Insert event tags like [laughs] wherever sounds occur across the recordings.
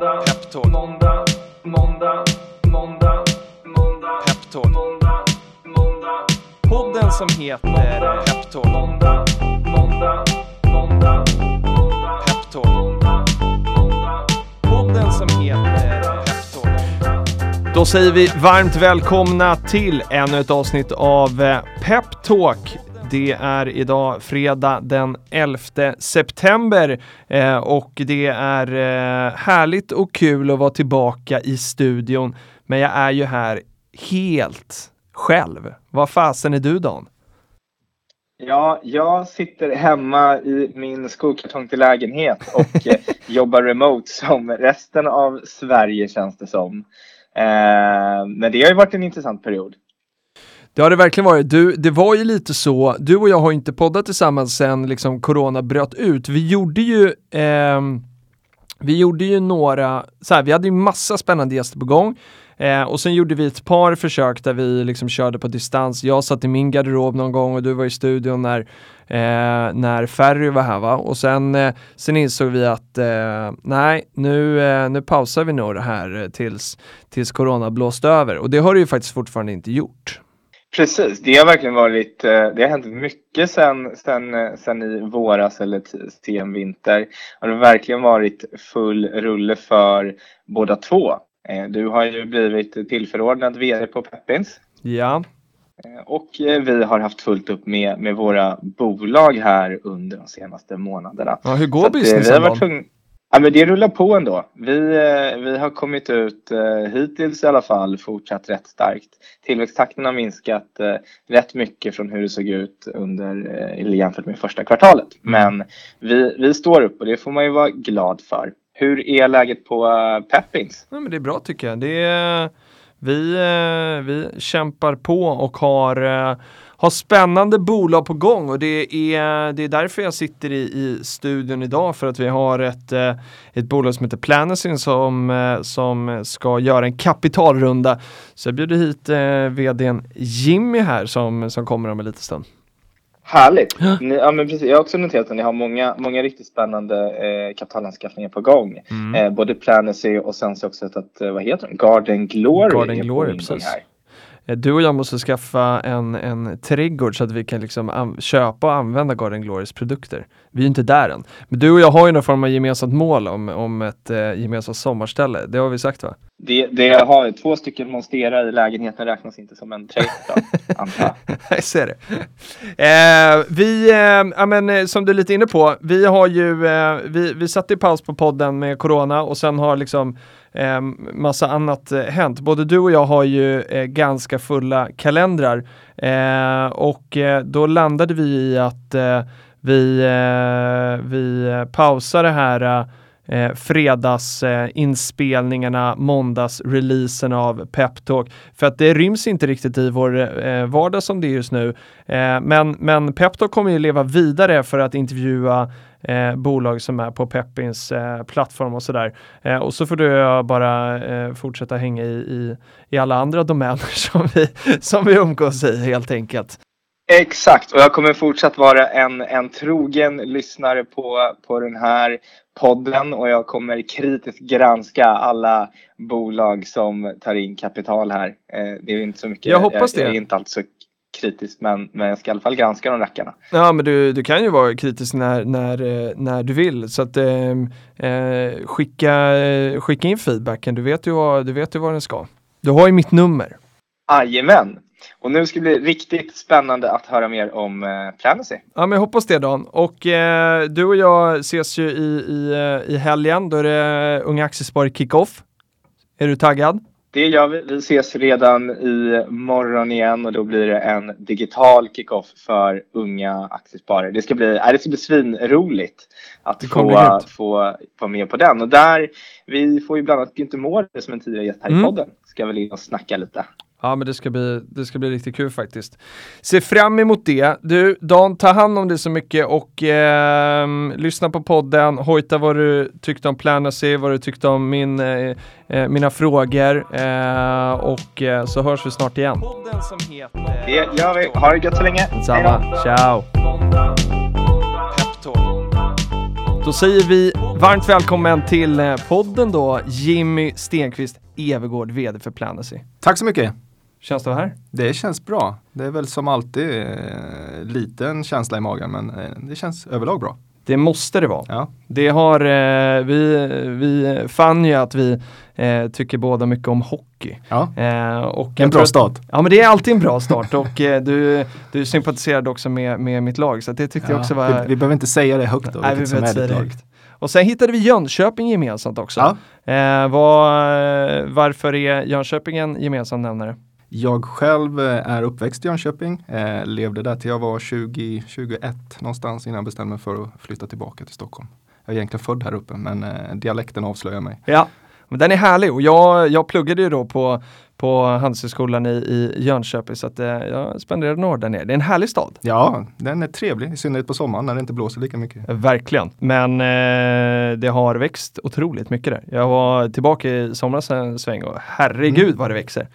måndag, peptalk, måndag, måndag, måndag, måndag, peptalk, måndag, måndag, podden som heter Peptalk, måndag, måndag, måndag, måndag, Peptalk, måndag, måndag, podden som heter Peptalk. Då säger vi varmt välkomna till ännu ett avsnitt av eh, Peptalk. Det är idag fredag den 11 september eh, och det är eh, härligt och kul att vara tillbaka i studion. Men jag är ju här helt själv. Vad fasen är du Dan? Ja, jag sitter hemma i min skokartong till lägenhet och eh, [laughs] jobbar remote som resten av Sverige känns det som. Men det har ju varit en intressant period. Det har det verkligen varit. Du, det var ju lite så, du och jag har inte poddat tillsammans sen liksom corona bröt ut. Vi gjorde ju eh, vi gjorde ju några, så här, vi hade ju massa spännande gäster på gång. Eh, och sen gjorde vi ett par försök där vi liksom körde på distans. Jag satt i min garderob någon gång och du var i studion när, eh, när Ferry var här va. Och sen, eh, sen insåg vi att eh, nej, nu, eh, nu pausar vi nog det här eh, tills, tills corona blåst över. Och det har det ju faktiskt fortfarande inte gjort. Precis, det har verkligen varit, eh, det har hänt mycket sen, sen, eh, sen i våras eller sen vinter. Det har verkligen varit full rulle för båda två. Eh, du har ju blivit tillförordnad VD på Peppins. Ja. Och vi har haft fullt upp med, med våra bolag här under de senaste månaderna. Ja, hur går businessen då? Ja, men det rullar på ändå. Vi, eh, vi har kommit ut eh, hittills i alla fall fortsatt rätt starkt. Tillväxttakten har minskat eh, rätt mycket från hur det såg ut under, jämfört med första kvartalet. Men vi, vi står upp och det får man ju vara glad för. Hur är läget på Peppings? Ja, men det är bra tycker jag. Det är, vi, vi kämpar på och har har spännande bolag på gång och det är, det är därför jag sitter i, i studion idag för att vi har ett, eh, ett bolag som heter Planersin som, eh, som ska göra en kapitalrunda. Så jag bjuder hit eh, vdn Jimmy här som, som kommer om en liten stund. Härligt! Ja, men precis. Jag har också noterat att ni har många, många riktigt spännande eh, kapitalanskaffningar på gång. Mm. Eh, både Planersy och sen så också att, vad heter den? Garden Glory. Garden Glory, precis. Här. Eh, du och jag måste skaffa en, en trädgård så att vi kan liksom köpa och använda Garden Glorious produkter. Vi är inte där än. Men du och jag har ju någon form av gemensamt mål om, om ett eh, gemensamt sommarställe. Det har vi sagt va? Det, det har två stycken monstera i lägenheten räknas inte som en trädgård [laughs] jag. ser det. Eh, vi, eh, ja, men, eh, som du är lite inne på, vi har ju, eh, vi, vi satte i paus på podden med Corona och sen har liksom eh, massa annat eh, hänt. Både du och jag har ju eh, ganska fulla kalendrar eh, och eh, då landade vi i att eh, vi, eh, vi pausar det här eh, eh, fredagsinspelningarna, eh, måndagsreleasen av Peptalk. För att det ryms inte riktigt i vår eh, vardag som det är just nu. Eh, men, men Peptalk kommer ju leva vidare för att intervjua eh, bolag som är på Peppins eh, plattform och sådär. Eh, och så får du eh, bara eh, fortsätta hänga i, i, i, alla andra domäner [laughs] som vi, som vi umgås i helt enkelt. Exakt, och jag kommer fortsatt vara en, en trogen lyssnare på, på den här podden och jag kommer kritiskt granska alla bolag som tar in kapital här. Eh, det är inte så mycket. Jag hoppas det. Jag är inte alltid så kritisk men, men jag ska i alla fall granska de rackarna. Ja men du, du kan ju vara kritisk när, när, eh, när du vill så att ehm, eh, skicka, skicka in feedbacken, du vet ju vad, du vet ju vad den ska. Du har ju mitt nummer. Jajamän. Och nu ska det bli riktigt spännande att höra mer om eh, Planacy. Ja, men jag hoppas det Dan. Och eh, du och jag ses ju i, i, eh, i helgen. Då är det Unga Aktiesparare Kickoff. Är du taggad? Det gör vi. Vi ses redan i morgon igen och då blir det en digital kickoff för unga aktiesparare. Det ska bli, det ska bli svinroligt att få, få vara med på den. Och där, vi får ju bland annat Günther Mårder som en tidigare gäst här mm. i podden. Ska väl in och snacka lite. Ja men det ska, bli, det ska bli riktigt kul faktiskt. Se fram emot det. Du Dan, ta hand om det så mycket och eh, lyssna på podden, hojta vad du tyckte om Planacy, vad du tyckte om min, eh, eh mina frågor eh, och eh, så hörs vi snart igen. Det gör vi. Ha det gött så länge. Detsamma. Ciao. Då säger vi varmt välkommen till eh, podden då, Jimmy Stenqvist Evergård, VD för Planacy. Tack så mycket. Känns det här? Det känns bra. Det är väl som alltid eh, liten känsla i magen men eh, det känns överlag bra. Det måste det vara. Ja. Det har, eh, vi, vi fann ju att vi eh, tycker båda mycket om hockey. Ja. Eh, och En jag bra att- start. Ja men det är alltid en bra start och eh, du, du sympatiserade också med, med mitt lag så att det tyckte jag Ja, också var vi, vi behöver inte säga det högt då, Nej, vi behöver inte säga det högt. Och sen hittade vi Jönköping gemensamt också. Ja. Eh, vad, varför är Jönköping en gemensam nämnare? Jag själv eh, är uppväxt i Jönköping, eh, levde där till jag var 20, 21 någonstans innan jag bestämde mig för att flytta tillbaka till Stockholm. Jag är egentligen född här uppe men eh, dialekten avslöjar mig. Ja, men den är härlig och jag, jag pluggade ju då på, på Handelshögskolan i, i Jönköping så att eh, jag spenderade några år där nere. Det är en härlig stad. Ja, den är trevlig, i synnerhet på sommaren när det inte blåser lika mycket. Verkligen. Men eh, det har växt otroligt mycket där. Jag var tillbaka i somras en sväng och herregud vad det växer.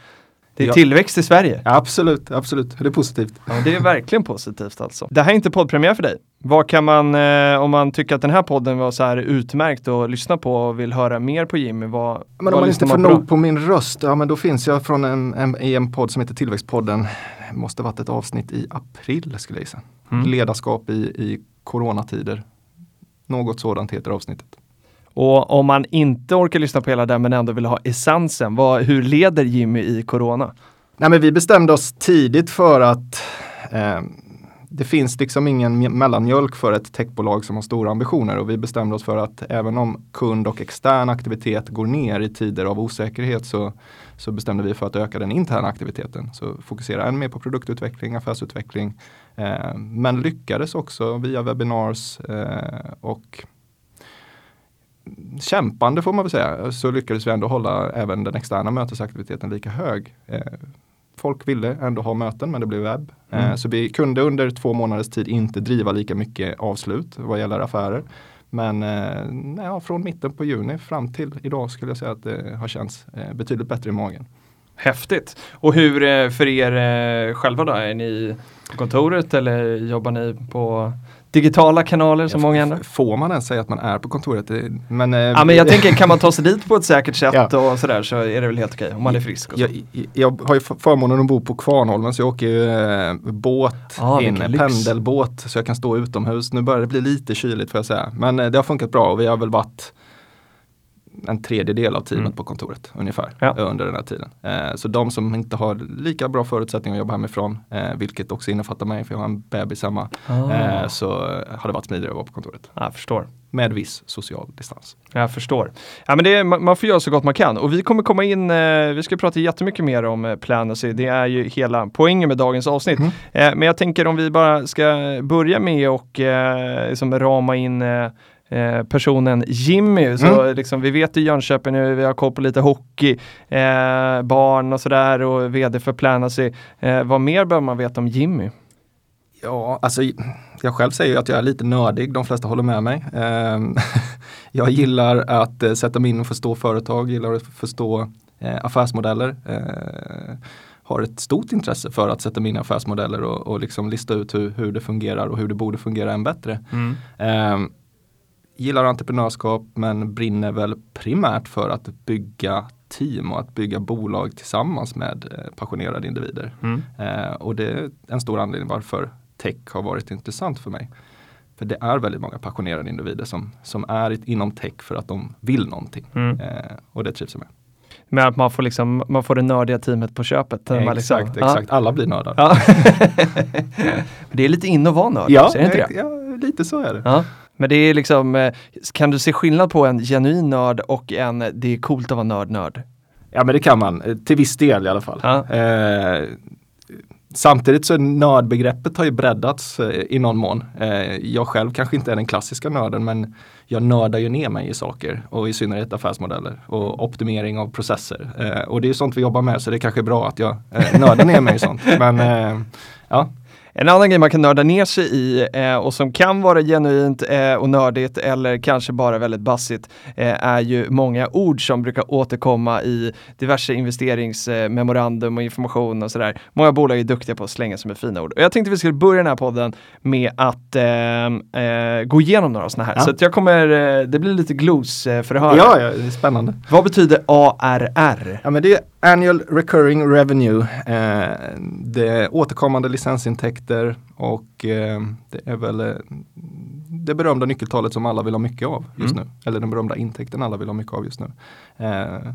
Det är Ja. tillväxt i Sverige. Absolut, absolut, det är positivt. Ja, det är verkligen positivt alltså. Det här är inte poddpremiär för dig. Vad kan man, eh, om man tycker att den här podden var så här utmärkt att lyssna på och vill höra mer på Jimmy, vad, Men om man inte får nog på min röst, ja men då finns jag från en, en, i en podd som heter Tillväxtpodden. Det måste varit ett avsnitt i april skulle jag gissa. Mm. Ledarskap i, i coronatider. Något sådant heter avsnittet. Och om man inte orkar lyssna på hela den men ändå vill ha essensen, vad, hur leder Jimmy i corona? Nej men vi bestämde oss tidigt för att eh, det finns liksom ingen mellanmjölk för ett techbolag som har stora ambitioner och vi bestämde oss för att även om kund och extern aktivitet går ner i tider av osäkerhet så, så bestämde vi för att öka den interna aktiviteten. Så fokusera än mer på produktutveckling, affärsutveckling. Eh, men lyckades också via webinars eh, och kämpande får man väl säga, så lyckades vi ändå hålla även den externa mötesaktiviteten lika hög. Eh, folk ville ändå ha möten men det blev webb. Mm. Eh, så vi kunde under två månaders tid inte driva lika mycket avslut vad gäller affärer. Men eh, ja, från mitten på juni fram till idag skulle jag säga att det har känts betydligt bättre i magen. Häftigt! Och hur för er själva då? Är ni på kontoret eller jobbar ni på digitala kanaler som många andra? Får man ens säga att man är på kontoret? Men, eh, Ja men jag [laughs] tänker, kan man ta sig dit på ett säkert sätt Ja. och sådär så är det väl helt okej om man är frisk. Så. jag, jag har ju förmånen att bo på Kvarnholmen så jag åker ju eh, båt Ah, in, pendelbåt så jag kan stå utomhus. Nu börjar det bli lite kyligt får jag säga. Men eh, det har funkat bra och vi har väl varit en tredjedel av teamet Mm. på kontoret ungefär Ja. under den här tiden. Eh, så de som inte har lika bra förutsättningar att jobba hemifrån, eh, vilket också innefattar mig för jag har en bebis hemma, Ah. eh, så har det varit smidigare att vara på kontoret. Jag förstår. Med viss social distans. Jag förstår. Ja, men är, man får göra så gott man kan och vi kommer komma in, eh, vi ska prata jättemycket mer om eh, Planacy. Det är ju hela poängen med dagens avsnitt. Mm. Eh, men jag tänker om vi bara ska börja med och eh, liksom rama in eh, personen Jimmy. Så Mm. liksom, vi vet i Jönköping nu, vi har koll på lite hockey, eh, barn och sådär och vd för Planacy. Eh, vad mer bör man veta om Jimmy? Ja, alltså jag själv säger att jag är lite nördig, de flesta håller med mig. Ehm, [laughs] jag gillar att eh, sätta mig in och förstå företag, gillar att förstå eh, affärsmodeller. Eh, har ett stort intresse för att sätta mig in i affärsmodeller och, och liksom lista ut hur, hur det fungerar och hur det borde fungera än bättre. Ehm, gillar entreprenörskap men brinner väl primärt för att bygga team och att bygga bolag tillsammans med eh, passionerade individer. Mm. Eh, och det är en stor anledning varför tech har varit intressant för mig. För det är väldigt många passionerade individer som, som är inom tech för att de vill någonting. Mm. Eh, och det trivs jag med. Med att man får, liksom, man får det nördiga teamet på köpet. när man liksom- exakt, exakt. Alla blir nördar. Ja. [laughs] Men det är lite in att vara nörd, Ja, är det inte det? ja, lite så är det. Ja. Men det är liksom, eh, kan du se skillnad på en genuin nörd och en det är coolt att vara nörd-nörd? Ja men det kan man, eh, till viss del i alla fall. Ja. Eh, samtidigt så är nördbegreppet har ju breddats eh, i någon mån. Eh, jag själv kanske inte är den klassiska nörden men jag nördar ju ner mig i saker och i synnerhet affärsmodeller och optimering av processer. Eh, och det är sånt vi jobbar med så det kanske är bra att jag nördar ner mig i sånt. [laughs] Men ja, En annan grej man kan nörda ner sig i eh, och som kan vara genuint eh, och nördigt eller kanske bara väldigt bassigt eh, är ju många ord som brukar återkomma i diverse investeringsmemorandum och information och sådär. Många bolag är duktiga på att slänga sig med fina ord. Och jag tänkte vi skulle börja den här podden med att eh, eh, gå igenom några sådana här. Ja. Så jag kommer, eh, det blir lite glos-förhör. Ja, ja, det är spännande. Vad betyder ARR? Ja, men det annual recurring revenue. Eh, det är återkommande licensintäkter och eh, det är väl eh, det berömda nyckeltalet som alla vill ha mycket av just Mm. nu. Eller den berömda intäkten alla vill ha mycket av just nu. Eh,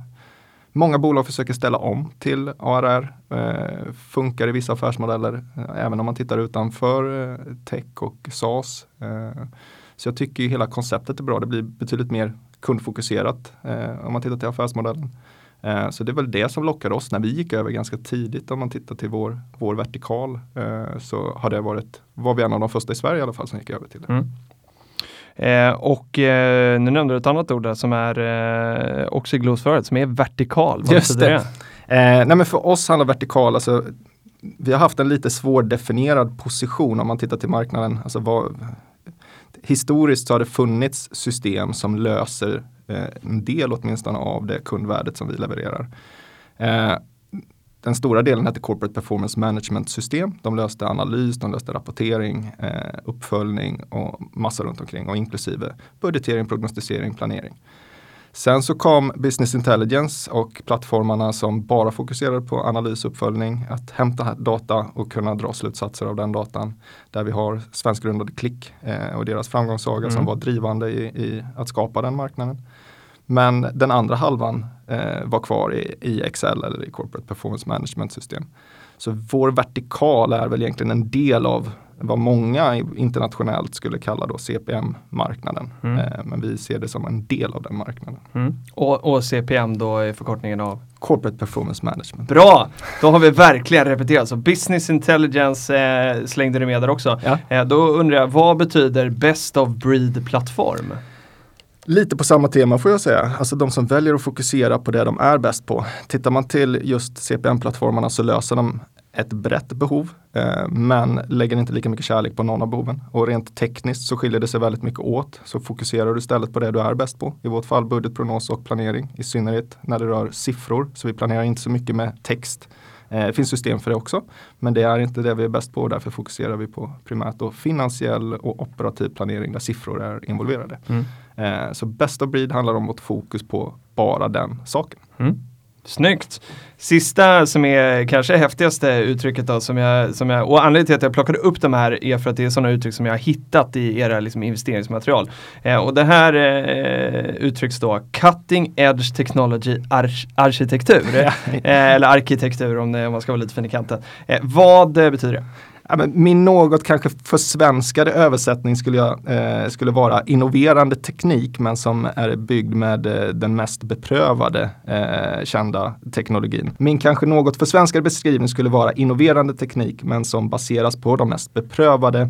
många bolag försöker ställa om till ARR. Eh, funkar i vissa affärsmodeller, eh, även om man tittar utanför tech och SaaS. Så jag tycker hela konceptet är bra. Det blir betydligt mer kundfokuserat om man tittar till affärsmodellen. Eh, Så det är väl det som lockade oss när vi gick över ganska tidigt om man tittar till vår, vår vertikal. eh, Så har det varit, var vi en av de första i Sverige i alla fall som gick över till det. Mm. Eh, och eh, nu nämnde du ett annat ord där som är eh, också i glosföret som är vertikal. Vad Just betyder det. Eh, nej men för oss handlar vertikal, alltså, vi har haft en lite svårdefinierad position om man tittar till marknaden. Alltså vad, historiskt så har det funnits system som löser en del åtminstone av det kundvärdet som vi levererar. Eh, den stora delen hette Corporate Performance Management System. De löste analys, de löste rapportering, eh, uppföljning och massa runt omkring och inklusive budgetering, prognostisering, planering. Sen så kom Business Intelligence och plattformarna som bara fokuserade på analys och uppföljning, att hämta data och kunna dra slutsatser av den datan. Där vi har svenskgrundade Klick eh, och deras framgångssaga Mm. som var drivande i, i att skapa den marknaden. Men den andra halvan eh, var kvar i, i Excel eller i Corporate Performance Management System. Så vår vertikal är väl egentligen en del av vad många internationellt skulle kalla då CPM-marknaden. Mm. Eh, men vi ser det som en del av den marknaden. Mm. Och, och CPM då är förkortningen av? Corporate Performance Management. Bra! Då har vi verkligen repeterat. Så Business Intelligence eh, slängde du med där också. Ja. Eh, då undrar jag, vad betyder Best of Breed-plattform? Lite på samma tema får jag säga. Alltså de som väljer att fokusera på det de är bäst på. Tittar man till just CPM-plattformarna så löser de ett brett behov eh, men lägger inte lika mycket kärlek på någon av behoven. Och rent tekniskt så skiljer det sig väldigt mycket åt. Så fokuserar du istället på det du är bäst på. I vårt fall budgetprognos och planering. I synnerhet när det rör siffror. Så vi planerar inte så mycket med text. Eh, Det finns system för det också. Men det är inte det vi är bäst på och därför fokuserar vi på primärt då finansiell och operativ planering där siffror är involverade. Mm. Eh, Så best of breed handlar om vårt fokus på bara den saken. Mm. Snyggt! Sista som är kanske häftigaste uttrycket då som jag, som jag, och anledningen till att jag plockade upp de här är för att det är sådana uttryck som jag har hittat i era liksom, investeringsmaterial. Eh, och det här eh, uttrycks då Cutting Edge Technology arch- Arkitektur. eh, eller arkitektur om, det, om man ska vara lite fin i kanten. Eh, vad eh, betyder det? Ja, men min något kanske försvenskade översättning skulle, jag, eh, skulle vara innoverande teknik men som är byggd med eh, den mest beprövade eh, kända teknologin. Min kanske något försvenskade beskrivning skulle vara innoverande teknik men som baseras på de mest beprövade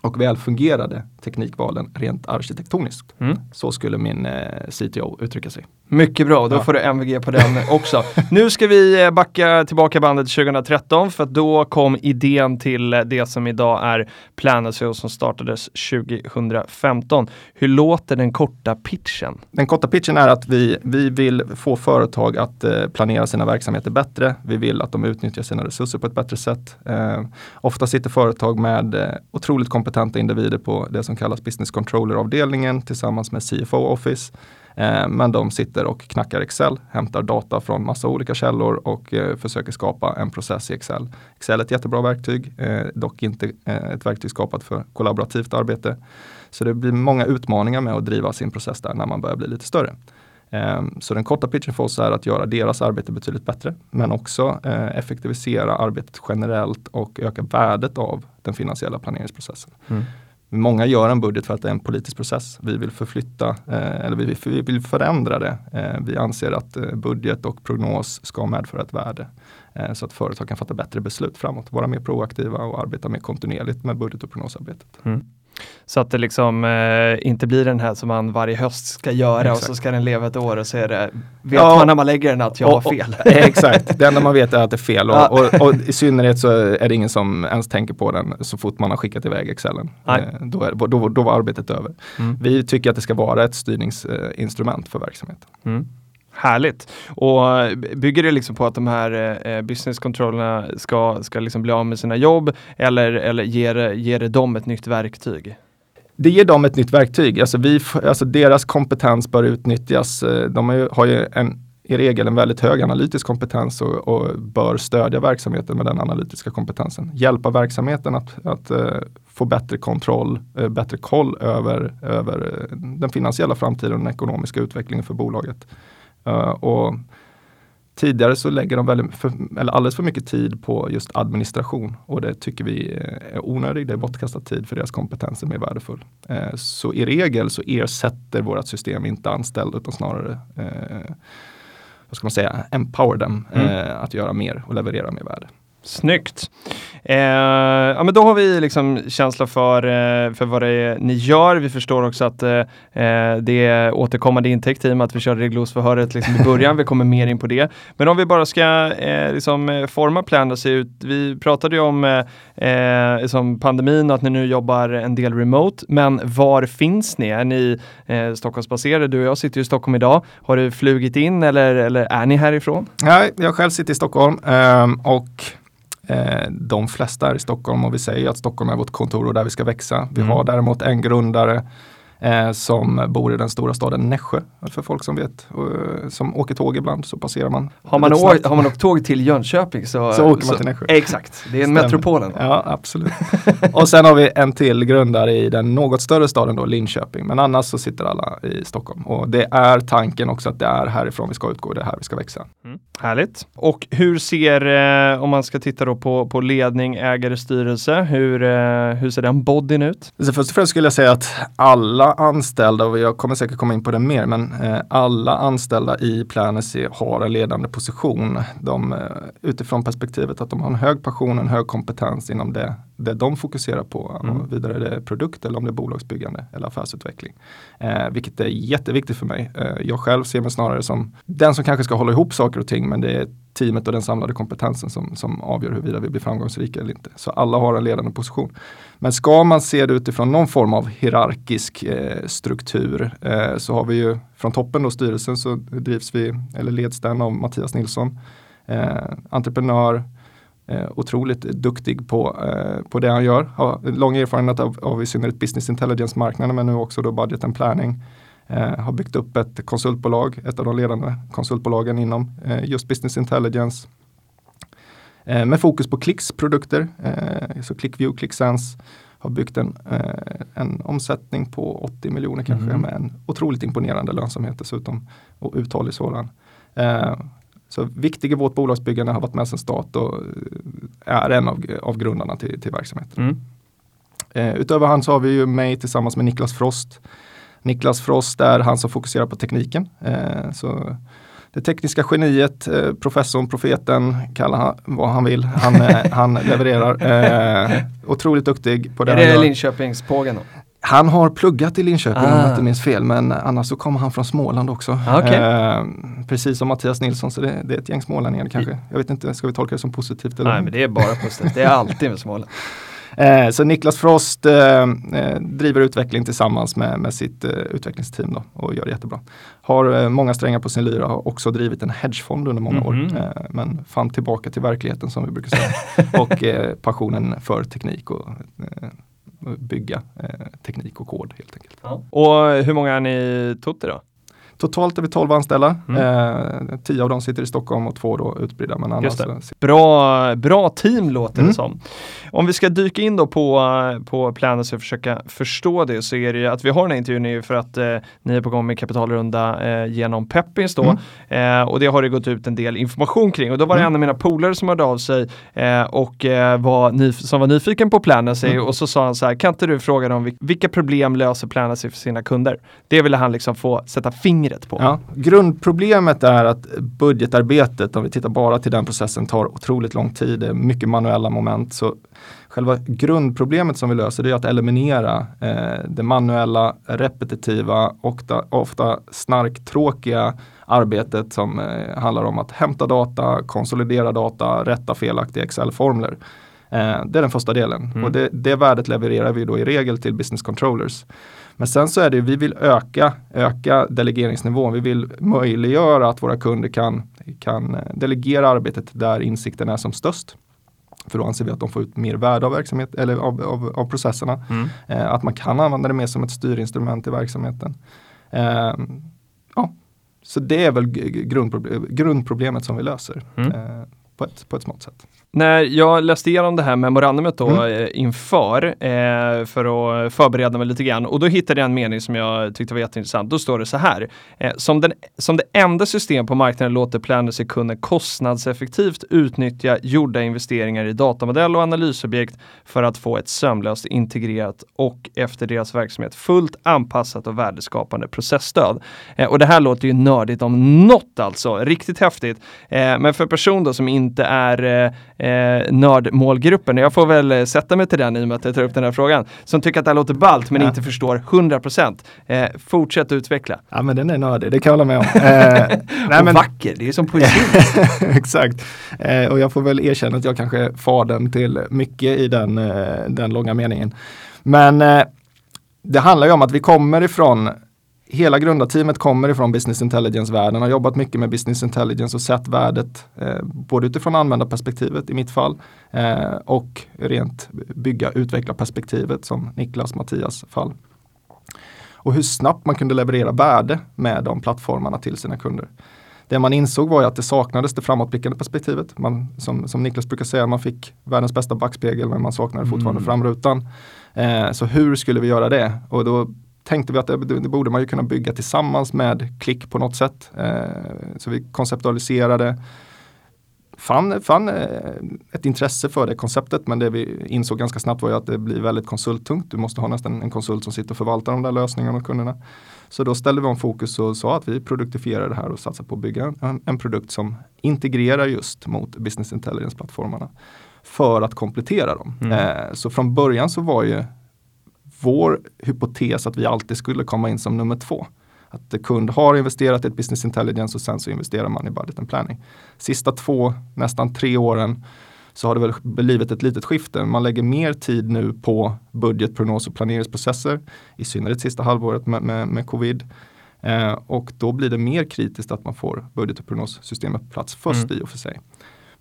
och välfungerade teknikvalen rent arkitektoniskt. Mm. Så skulle min eh, CTO uttrycka sig. Mycket bra, då Ja. får du MVG på den [laughs] också. Nu ska vi eh, backa tillbaka bandet till 2013 för att då kom idén till eh, det som idag är Planersio som startades 2015. Hur låter den korta pitchen? Den korta pitchen är att vi, vi vill få företag att planera sina verksamheter bättre. Vi vill att de utnyttjar sina resurser på ett bättre sätt. Eh, ofta sitter företag med otroligt kompetenta individer på det som som kallas business controller-avdelningen tillsammans med CFO Office. Eh, men de sitter och knackar Excel, hämtar data från massa olika källor och eh, försöker skapa en process i Excel. Excel är ett jättebra verktyg, eh, dock inte eh, ett verktyg skapat för kollaborativt arbete. Så det blir många utmaningar med att driva sin process där när man börjar bli lite större. Eh, så den korta pitchen för oss är att göra deras arbete betydligt bättre, men också eh, effektivisera arbetet generellt och öka värdet av den finansiella planeringsprocessen. Mm. Många gör en budget för att det är en politisk process. Vi vill förflytta, eh, eller vi vill, vi vill förändra det. Eh, vi anser att eh, budget och prognos ska medföra ett värde. Eh, så att företag kan fatta bättre beslut framåt, vara mer proaktiva och arbeta mer kontinuerligt med budget och prognosarbetet. Mm. Så att det liksom eh, inte blir den här som man varje höst ska göra Exakt. och så ska den leva ett år och så är det, vet Ja. man när man lägger den att jag har Och- och- fel. [laughs] Exakt, det enda man vet är att det är fel och, och, och i synnerhet så är det ingen som ens tänker på den så fort man har skickat iväg Excelen. Nej. Eh, Då, är, då, då var arbetet över. Mm. Vi tycker att det ska vara ett styrningsinstrument för verksamheten. Mm. Härligt. Och eh, bygger det liksom på att de här eh, eh business controllerna ska, ska liksom bli av med sina jobb eller, eller ger, det- ger det dem ett nytt verktyg? Det ger dem ett nytt verktyg. Alltså, vi, alltså deras kompetens bör utnyttjas. Eh, de har ju, har ju en, i regel en väldigt hög analytisk kompetens och, och bör stödja verksamheten med den analytiska kompetensen. Hjälpa verksamheten att, att få bättre kontroll, bättre koll över, över den finansiella framtiden och den ekonomiska utvecklingen för bolaget. Eh, och Tidigare så lägger de väldigt för, eller alldeles för mycket tid på just administration och det tycker vi eh, är onödigt. Det är bortkastad tid för deras kompetens är mer värdefull. Eh, Så i regel så ersätter vårt system inte anställda utan snarare vad ska man säga, empower dem Mm. att göra mer och leverera mer värde. Snyggt! Eh, ja, men då har vi liksom känsla för, eh, för vad det är ni gör. Vi förstår också att eh, eh det är återkommande intäkt i och med att vi körde reglosförhöret liksom i början. vi kommer mer in på det. Men om vi bara ska eh, liksom, eh, forma Plandas ut. Vi pratade ju om eh, eh, liksom pandemin och att ni nu jobbar en del remote. Men var finns ni? Är ni eh, Stockholmsbaserade? Du och jag sitter ju i Stockholm idag. Har du flugit in eller, eller är ni härifrån? Nej, jag själv sitter i Stockholm ehm, och de flesta är i Stockholm och vi säger att Stockholm är vårt kontor och där vi ska växa. Vi Mm. har däremot en grundare eh, som bor i den stora staden Nässjö. För folk som vet, och, eh, som åker tåg ibland så passerar man. Har man, å- har man åkt tåg till Jönköping så, Så åker man till Nässjö. Exakt, det är Stämmer. metropolen. Ja, absolut. [laughs] och sen har vi en till grundare i den något större staden då, Linköping. Men annars så sitter alla i Stockholm. Och det är tanken också att det är härifrån vi ska utgå, det är här vi ska växa. Mm. Härligt. Och hur ser, eh, om man ska titta då på, på ledning, ägare, styrelse, hur, eh, hur ser den bodyn ut? Så först och främst skulle jag säga att alla anställda, och jag kommer säkert komma in på det mer, men eh, alla anställda i Planacy har en ledande position. De, eh, utifrån perspektivet att de har en hög passion, en hög kompetens inom det, det de fokuserar på. Mm. Vidare är det produkt eller om det är bolagsbyggande eller affärsutveckling. Eh, vilket är jätteviktigt för mig. Eh, jag själv ser mig snarare som den som kanske ska hålla ihop saker och ting, men det är teamet och den samlade kompetensen som, som avgör huruvida vi blir framgångsrika eller inte. Så alla har en ledande position. Men ska man se det utifrån någon form av hierarkisk eh, struktur eh, så har vi ju från toppen då styrelsen så drivs vi, eller leds den av Mattias Nilsson. Eh, entreprenör, eh, otroligt duktig på, eh, på det han gör. Har lång erfarenhet av, av i synnerhet business intelligence-marknaden men nu också då budget and planning. Eh, har byggt upp ett konsultbolag, ett av de ledande konsultbolagen inom eh, just business intelligence. Eh, med fokus på Clicks produkter, eh, så ClickView, ClickSense har byggt en, en omsättning på 80 miljoner kanske Mhm. med en otroligt imponerande lönsamhet dessutom och uthållig sådan. Så viktig i vårt bolagsbyggande har varit med sedan start och eh, är en av, av grundarna till, till verksamheten. Mm. Eh, utöver han så har vi ju mig tillsammans med Niklas Frost. Niklas Frost är han som fokuserar på tekniken. Eh, så det tekniska geniet, eh, professorn, profeten, kalla han vad han vill. Han, eh, han levererar. Eh, otroligt duktig på det Är det. Linköpingspågen då? Han har pluggat i Linköping om Ah. jag inte minns fel men annars så kommer han från Småland också. Ah, okej. Eh, precis som Mattias Nilsson så det, det är ett gäng smålänningar kanske. Jag vet inte, ska vi tolka det som positivt? Eller? Nej men det är bara positivt, det är alltid med Småland. [laughs] Eh, så Niklas Frost eh, eh, driver utveckling tillsammans med, med sitt eh, utvecklingsteam då, och gör det jättebra. Har eh, många strängar på sin lyra, har också drivit en hedgefond under många Mhm. år. Eh, men fann tillbaka till verkligheten som vi brukar säga. [laughs] och passionen för teknik och bygga eh, teknik och kod helt enkelt. Och hur många är ni Tutti då? Totalt är vi 12 anställda. Mm. Eh, 10 av dem sitter i Stockholm och två då utspridda. Men annars det. Bra, bra team låter det Mm. som. Om vi ska dyka in då på, på Planus och försöka förstå det så är det ju att vi har den här intervjun är för att eh, ni är på gång med kapitalrunda eh, genom Peppins då. Eh, och det har det gått ut en del information kring och då var det Mm. en av mina polare som hörde av sig eh, och eh, var som var nyfiken på Planasy Mm. och så sa han så här, kan inte du fråga dem vil- vilka problem löser Planasy för sina kunder? Det ville han liksom få sätta fingret fingret på? Ja, grundproblemet är att budgetarbetet, om vi tittar bara till den processen, tar otroligt lång tid. Det är mycket manuella moment. Så själva grundproblemet som vi löser det är att eliminera eh, det manuella, repetitiva och ofta snarktråkiga arbetet som eh, handlar om att hämta data, konsolidera data, rätta felaktiga Excel-formler. Eh, det är den första delen mm. och det, det värdet levererar vi då i regel till business controllers. Men sen så är det, vi vill öka, öka delegeringsnivån. Vi vill möjliggöra att våra kunder kan, kan eh, delegera arbetet där insikten är som störst. För då anser vi att de får ut mer värde av verksamhet eller av, av, av processerna. Mm. Eh, att man kan använda det mer som ett styrinstrument i verksamheten. Eh, ja. Så det är väl grundproble grundproblemet som vi löser mm. eh, på, ett, på ett smått sätt. När jag läste igenom det här memorandumet då mm. Eh, inför eh, för att förbereda mig lite grann och då hittade jag en mening som jag tyckte var jätteintressant. Då står det så här. Eh, som, den, som det enda system på marknaden låter Planners kunder kostnadseffektivt utnyttja gjorda investeringar i datamodell och analysobjekt för att få ett sömlöst integrerat och efter deras verksamhet fullt anpassat och värdeskapande processstöd. Eh, och det här låter ju nördigt om något alltså, riktigt häftigt. Eh, men för person som inte är eh, nördmålgruppen. Jag får väl eh, sätta mig till den i och med att jag tar upp den här frågan. Som tycker att det här låter ballt men ja. inte förstår 100%. Eh, fortsätt utveckla. Ja men den är nördig, det kan jag hålla med om. Eh, [laughs] nej, men... vacker, det är som poesi. [laughs] Exakt. Eh, och jag får väl erkänna att jag kanske är fadern till mycket i den, eh, den långa meningen. Men eh, det handlar ju om att vi kommer ifrån hela grundarteamet kommer ifrån business intelligence-världen, har jobbat mycket med business intelligence och sett värdet eh, både utifrån användarperspektivet i mitt fall eh, och rent bygga utveckla perspektivet som Niklas Mattias fall. Och hur snabbt man kunde leverera värde med de plattformarna till sina kunder. Det man insåg var att det saknades det framåtblickande perspektivet. Man, som, som Niklas brukar säga, man fick världens bästa backspegel men man saknade fortfarande mm. framrutan. Eh, så hur skulle vi göra det? Och då tänkte vi att det, det, borde man ju kunna bygga tillsammans med klick på något sätt. Eh, så vi konceptualiserade, fann, fann eh, ett intresse för det konceptet men det vi insåg ganska snabbt var ju att det blir väldigt konsulttungt. Du måste ha nästan en konsult som sitter och förvaltar de där lösningarna och kunderna. Så då ställde vi om fokus och sa att vi produktifierar det här och satsar på att bygga en, en produkt som integrerar just mot business intelligence-plattformarna för att komplettera dem. Mm. Eh, så från början så var ju vår hypotes att vi alltid skulle komma in som nummer två. Att kund har investerat i ett business intelligence och sen så investerar man i budget and planning. Sista två, nästan tre åren så har det väl blivit ett litet skifte. Man lägger mer tid nu på budget, prognos och planeringsprocesser. I synnerhet sista halvåret med, med, med covid. Eh, och då blir det mer kritiskt att man får budget och prognossystemet på plats först mm. i och för sig.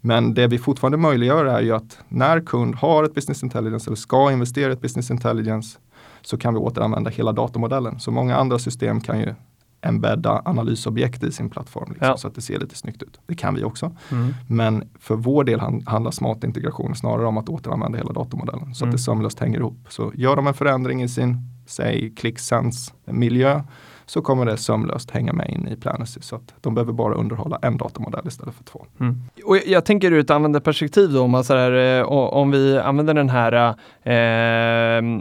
Men det vi fortfarande möjliggör är ju att när kund har ett business intelligence eller ska investera i ett business intelligence så kan vi återanvända hela datamodellen. Så många andra system kan ju embedda analysobjekt i sin plattform liksom, ja. så att det ser lite snyggt ut. Det kan vi också. Mm. Men för vår del handlar smart integration snarare om att återanvända hela datamodellen så mm. att det sömlöst hänger ihop. Så gör de en förändring i sin, säg ClickSense miljö så kommer det sömlöst hänga med in i Planesy. Så att de behöver bara underhålla en datamodell istället för två. Mm. Och jag tänker ur ett användarperspektiv då, om, man så här, eh, om vi använder den här, eh,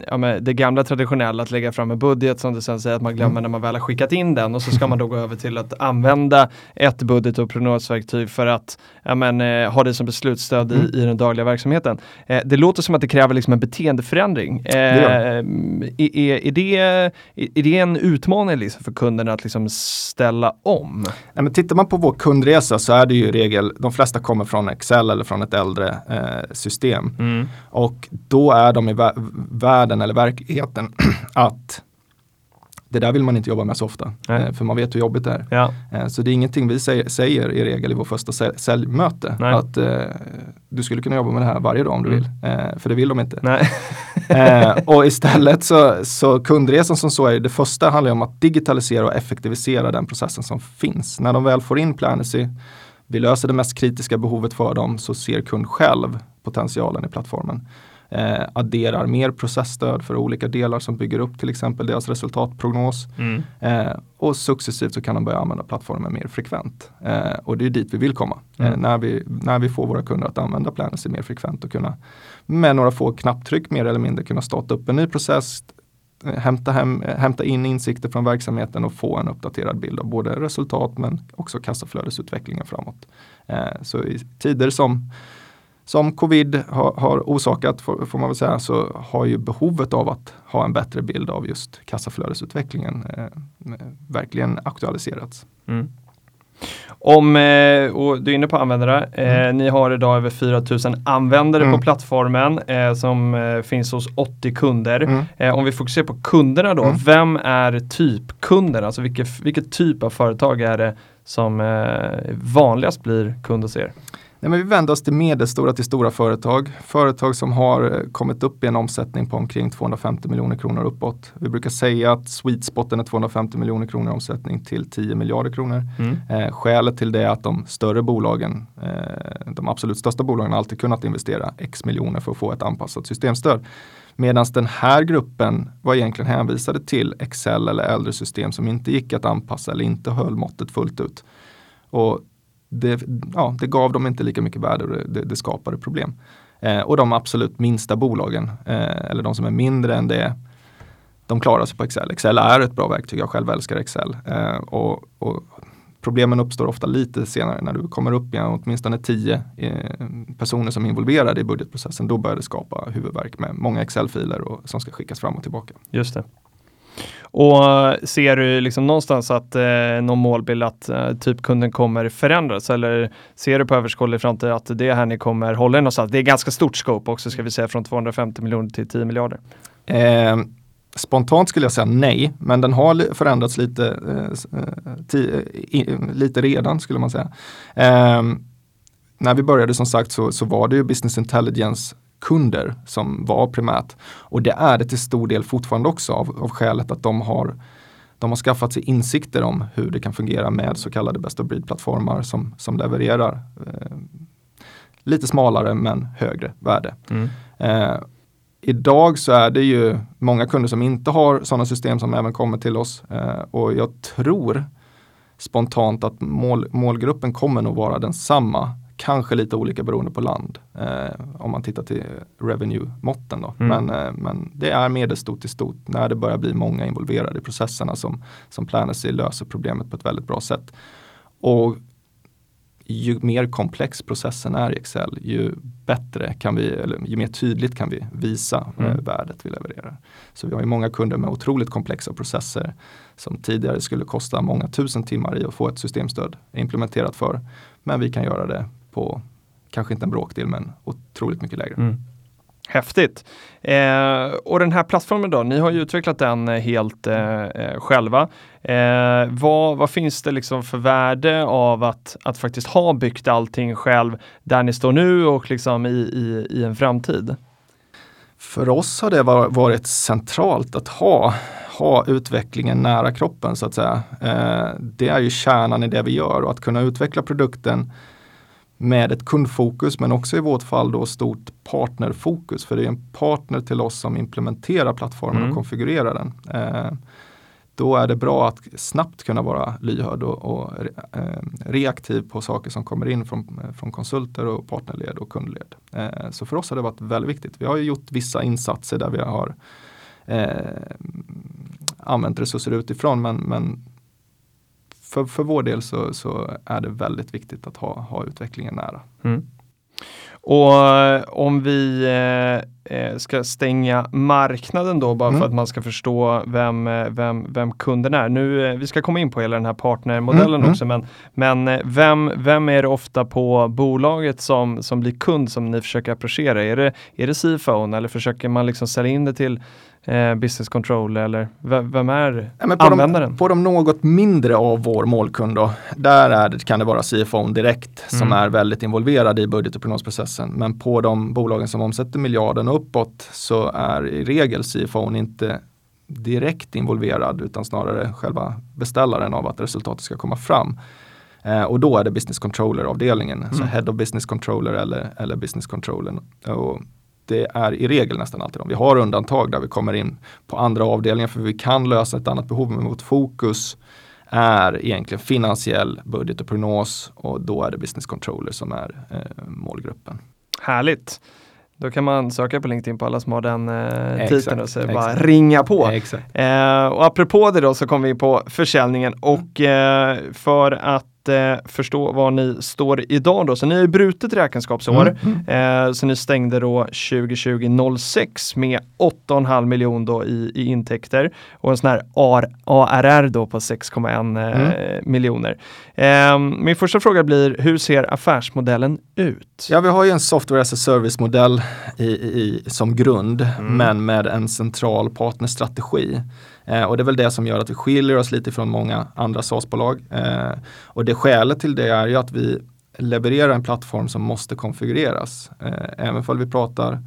ja, det gamla traditionella att lägga fram en budget som du sen säger att man glömmer mm. när man väl har skickat in den och så ska man då gå över till att använda ett budget och prognosverktyg för att ja, men, eh, ha det som beslutsstöd mm. i, i den dagliga verksamheten. Eh, det låter som att det kräver liksom en beteendeförändring. Eh, är, är, det, är det en utmaning? Liksom? För kunderna att liksom ställa om? Ja, men tittar man på vår kundresa så är det ju i regel, de flesta kommer från Excel eller från ett äldre eh, system. Mm. Och då är de i världen eller verkligheten [clears throat] att det där vill man inte jobba med så ofta. Eh, för man vet hur jobbigt det är. Ja. Eh, så det är ingenting vi säger, säger, i regel i vår första säljmöte. Nej. Att eh, du skulle kunna jobba med det här varje dag om du mm. vill. Eh, för det vill de inte. [laughs] Eh, och istället så, så kundresan som så är det första handlar om att digitalisera och effektivisera den processen som finns. När de väl får in Planacy, vi löser det mest kritiska behovet för dem så ser kund själv potentialen i plattformen eh, adderar mer processstöd för olika delar som bygger upp till exempel deras resultatprognos. Mm. Eh, och successivt så kan de börja använda plattformen mer frekvent. Eh, och det är dit vi vill komma. Eh, mm. när, vi, när vi får våra kunder att använda Planacy mer frekvent och kunna med några få knapptryck mer eller mindre kunna starta upp en ny process, hämta, hem, hämta in insikter från verksamheten och få en uppdaterad bild av både resultat men också kassaflödesutvecklingen framåt. Eh, så i tider som som covid har, har orsakat, får, får, man väl säga, så har ju behovet av att ha en bättre bild av just kassaflödesutvecklingen eh, verkligen aktualiserats. Mm. Om, eh, och du är inne på användare, eh, mm. ni har idag över 4000 användare mm. på plattformen eh, som finns hos 80 kunder. Mm. Om vi fokuserar på kunderna då, mm. vem är typkunder? Alltså vilket, vilket typ av företag är det som vanligast blir kund hos er? Nej, men vi vänder oss till medelstora till stora företag. Företag som har eh, kommit upp i en omsättning på omkring 250 miljoner kronor uppåt. Vi brukar säga att sweet spoten är 250 miljoner kronor omsättning till 10 miljarder kronor. Mm. Eh, skälet till det är att de större bolagen, eh, de absolut största bolagen alltid kunnat investera x miljoner för att få ett anpassat systemstöd. Medan den här gruppen var egentligen hänvisade till Excel eller äldre system som inte gick att anpassa eller inte höll måttet fullt ut. Och det, ja, det gav dem inte lika mycket värde och det, det skapade problem. Eh, och de absolut minsta bolagen, eh, eller de som är mindre än det, de klarar sig på Excel. Excel är ett bra verktyg, jag själv älskar Excel. Eh, och, och, problemen uppstår ofta lite senare när du kommer upp i åtminstone tio eh, personer som är involverade i budgetprocessen. Då börjar det skapa huvudverk med många Excel-filer som ska skickas fram och tillbaka. Just det. Och eh, ser du liksom någonstans att eh, någon målbild att eh, typkunden kommer förändras eller ser du på överskådlig framtid att det är här ni kommer hålla er någonstans? Det är ganska stort scope också ska vi säga från 250 miljoner till 10 miljarder. Eh, spontant skulle jag säga nej, men den har förändrats lite, eh, eh i, lite redan skulle man säga. Eh, när vi började som sagt så, så var det ju business intelligence kunder som var primärt. Och det är det till stor del fortfarande också av, av skälet att de har de har skaffat sig insikter om hur det kan fungera med så kallade best of breed-plattformar som, som levererar eh, lite smalare men högre värde. Mm. Eh, idag så är det ju många kunder som inte har sådana system som även kommer till oss eh, och jag tror spontant att mål, målgruppen kommer nog vara densamma Kanske lite olika beroende på land eh, om man tittar till revenue-måtten. Då. Mm. Men, eh, men det är medelstort till stort när det börjar bli många involverade i processerna som, som Planersy löser problemet på ett väldigt bra sätt. Och ju mer komplex processen är i Excel, ju bättre kan vi, eller ju mer tydligt kan vi visa eh, mm. värdet vi levererar. Så vi har ju många kunder med otroligt komplexa processer som tidigare skulle kosta många tusen timmar i att få ett systemstöd implementerat för. Men vi kan göra det på kanske inte en bråkdel men otroligt mycket lägre. Mm. Häftigt! Eh, och den här plattformen då, ni har ju utvecklat den eh, helt eh, eh, själva. Eh, vad, vad, finns det liksom för värde av att, att faktiskt ha byggt allting själv där ni står nu och liksom i, i, i en framtid? För oss har det varit centralt att ha, ha utvecklingen nära kroppen så att säga. Eh, det är ju kärnan i det vi gör och att kunna utveckla produkten med ett kundfokus men också i vårt fall då stort partnerfokus. För det är en partner till oss som implementerar plattformen mm. och konfigurerar den. Eh, då är det bra att snabbt kunna vara lyhörd och, och eh, reaktiv på saker som kommer in från, från konsulter och partnerled och kundled. Eh, så för oss har det varit väldigt viktigt. Vi har gjort vissa insatser där vi har eh, använt resurser utifrån men, men för, för vår del så, så, är det väldigt viktigt att ha, ha utvecklingen nära. Mm. Och eh, om vi eh, eh, ska stänga marknaden då bara mm. för att man ska förstå vem, eh, vem, vem kunden är. Nu, vi ska komma in på hela den här partnermodellen mm. också, men, men vem, vem är det ofta på bolaget som, som blir kund som ni försöker approchera? Är det, är det CFO eller försöker man liksom sälja in det till eh, business control eller vem är ja, på användaren? De, på de något mindre av vår målkund då, där är det, kan det vara CFO direkt som mm. är väldigt involverad i budget och prognosprocessen. Men på de bolagen som omsätter miljarden uppåt så är i regel CFO inte direkt involverad utan snarare själva beställaren av att resultatet ska komma fram. Eh, och då är det business controller avdelningen, mm. så head of business controller eller, eller business controller. Och det är i regel nästan alltid de. Vi har undantag där vi kommer in på andra avdelningar för vi kan lösa ett annat behov. Men vårt fokus är egentligen finansiell budget och prognos och då är det business controller som är eh, målgruppen. Härligt! Då kan man söka på LinkedIn på alla som har den eh, Exakt, titeln och så exakt. bara ringa på. Exakt. Eh, och apropå det då så kommer vi på försäljningen och eh, för att eh, förstå var ni står idag då. Så ni har ju brutit räkenskapsår. Mm, Eh, så ni stängde då 2020 06 med 8,5 miljon då i, i intäkter och en sån här AR, ARR då på 6,1 eh, Mm. miljoner. Eh, min första fråga blir, hur ser affärsmodellen ut? Ja, vi har ju en software as a service-modell i, i, som grund, Mm. men med en central partnerstrategi. Eh, och det är väl det som gör att vi skiljer oss lite från många andra SaaS-bolag. Eh, och det skälet till det är ju att vi levererar en plattform som måste konfigureras. Eh, även om vi pratar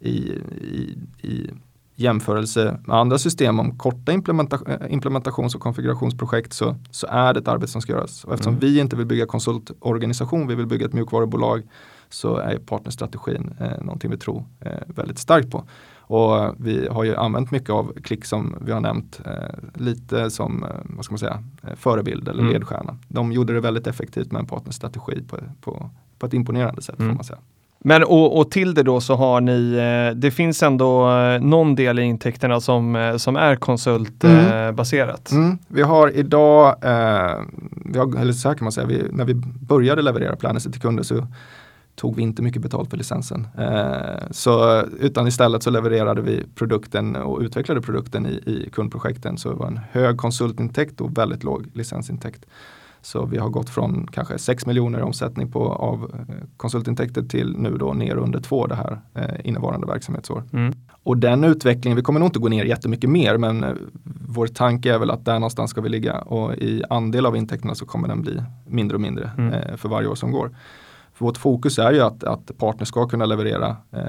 i, i, i jämförelse med andra system om korta implementa eh, implementations och konfigurationsprojekt så, så är det ett arbete som ska göras. Och eftersom Mm. vi inte vill bygga konsultorganisation, vi vill bygga ett mjukvarubolag så är partnerstrategin eh, någonting vi tror eh, väldigt starkt på. Och vi har ju använt mycket av klick som vi har nämnt eh, lite som eh, vad ska man säga, eh, förebild eller Mm. ledstjärna. De gjorde det väldigt effektivt med en partnerstrategi på, på, på ett imponerande sätt Mm. får man säga. Men och, och till det då så har ni, eh, det finns ändå någon del i intäkterna som, som är konsultbaserat. Mm. Mm, vi har idag, eh, vi har, eller så här kan man säga, vi, när vi började leverera Planisy till kunder så tog vi inte mycket betalt för licensen. Eh, så, utan istället så levererade vi produkten och utvecklade produkten i, i kundprojekten. Så det var en hög konsultintäkt och väldigt låg licensintäkt. Så vi har gått från kanske 6 miljoner i omsättning på, av eh, konsultintäkter till nu då ner under 2 det här eh, innevarande verksamhetsår. Mm. Och den utvecklingen, vi kommer nog inte gå ner jättemycket mer men eh, vår tanke är väl att där någonstans ska vi ligga och i andel av intäkterna så kommer den bli mindre och mindre Mm. eh, för varje år som går. För vårt fokus är ju att, att partners ska kunna leverera eh,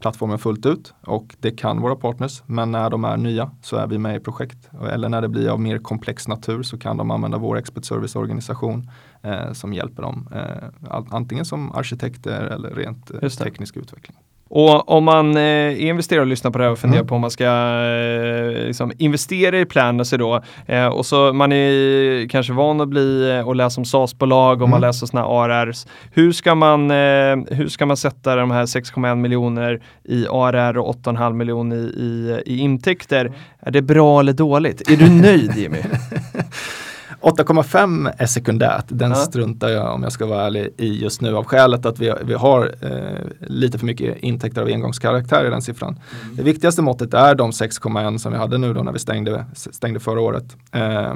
plattformen fullt ut och det kan våra partners men när de är nya så är vi med i projekt eller när det blir av mer komplex natur så kan de använda vår expert service organisation eh, som hjälper dem eh, antingen som arkitekter eller rent eh, teknisk utveckling. Och om man eh, är investerare och lyssnar på det här och funderar Mm. på om man ska eh, liksom investera i Planacy då eh, och så man är kanske van att bli eh, och läsa om SaaS-bolag och man Mm. läser sådana ARRs. Hur ska man, eh, hur ska man sätta de här 6,1 miljoner i ARR och 8,5 miljoner i, i, i intäkter? Är det bra eller dåligt? Är du nöjd Jimmy? [laughs] 8,5 är sekundärt, den Ja. struntar jag om jag ska vara ärlig i just nu av skälet att vi, vi har eh, lite för mycket intäkter av engångskaraktär i den siffran. Det viktigaste måttet är de 6,1 som vi hade nu då när vi stängde, stängde förra året. Eh,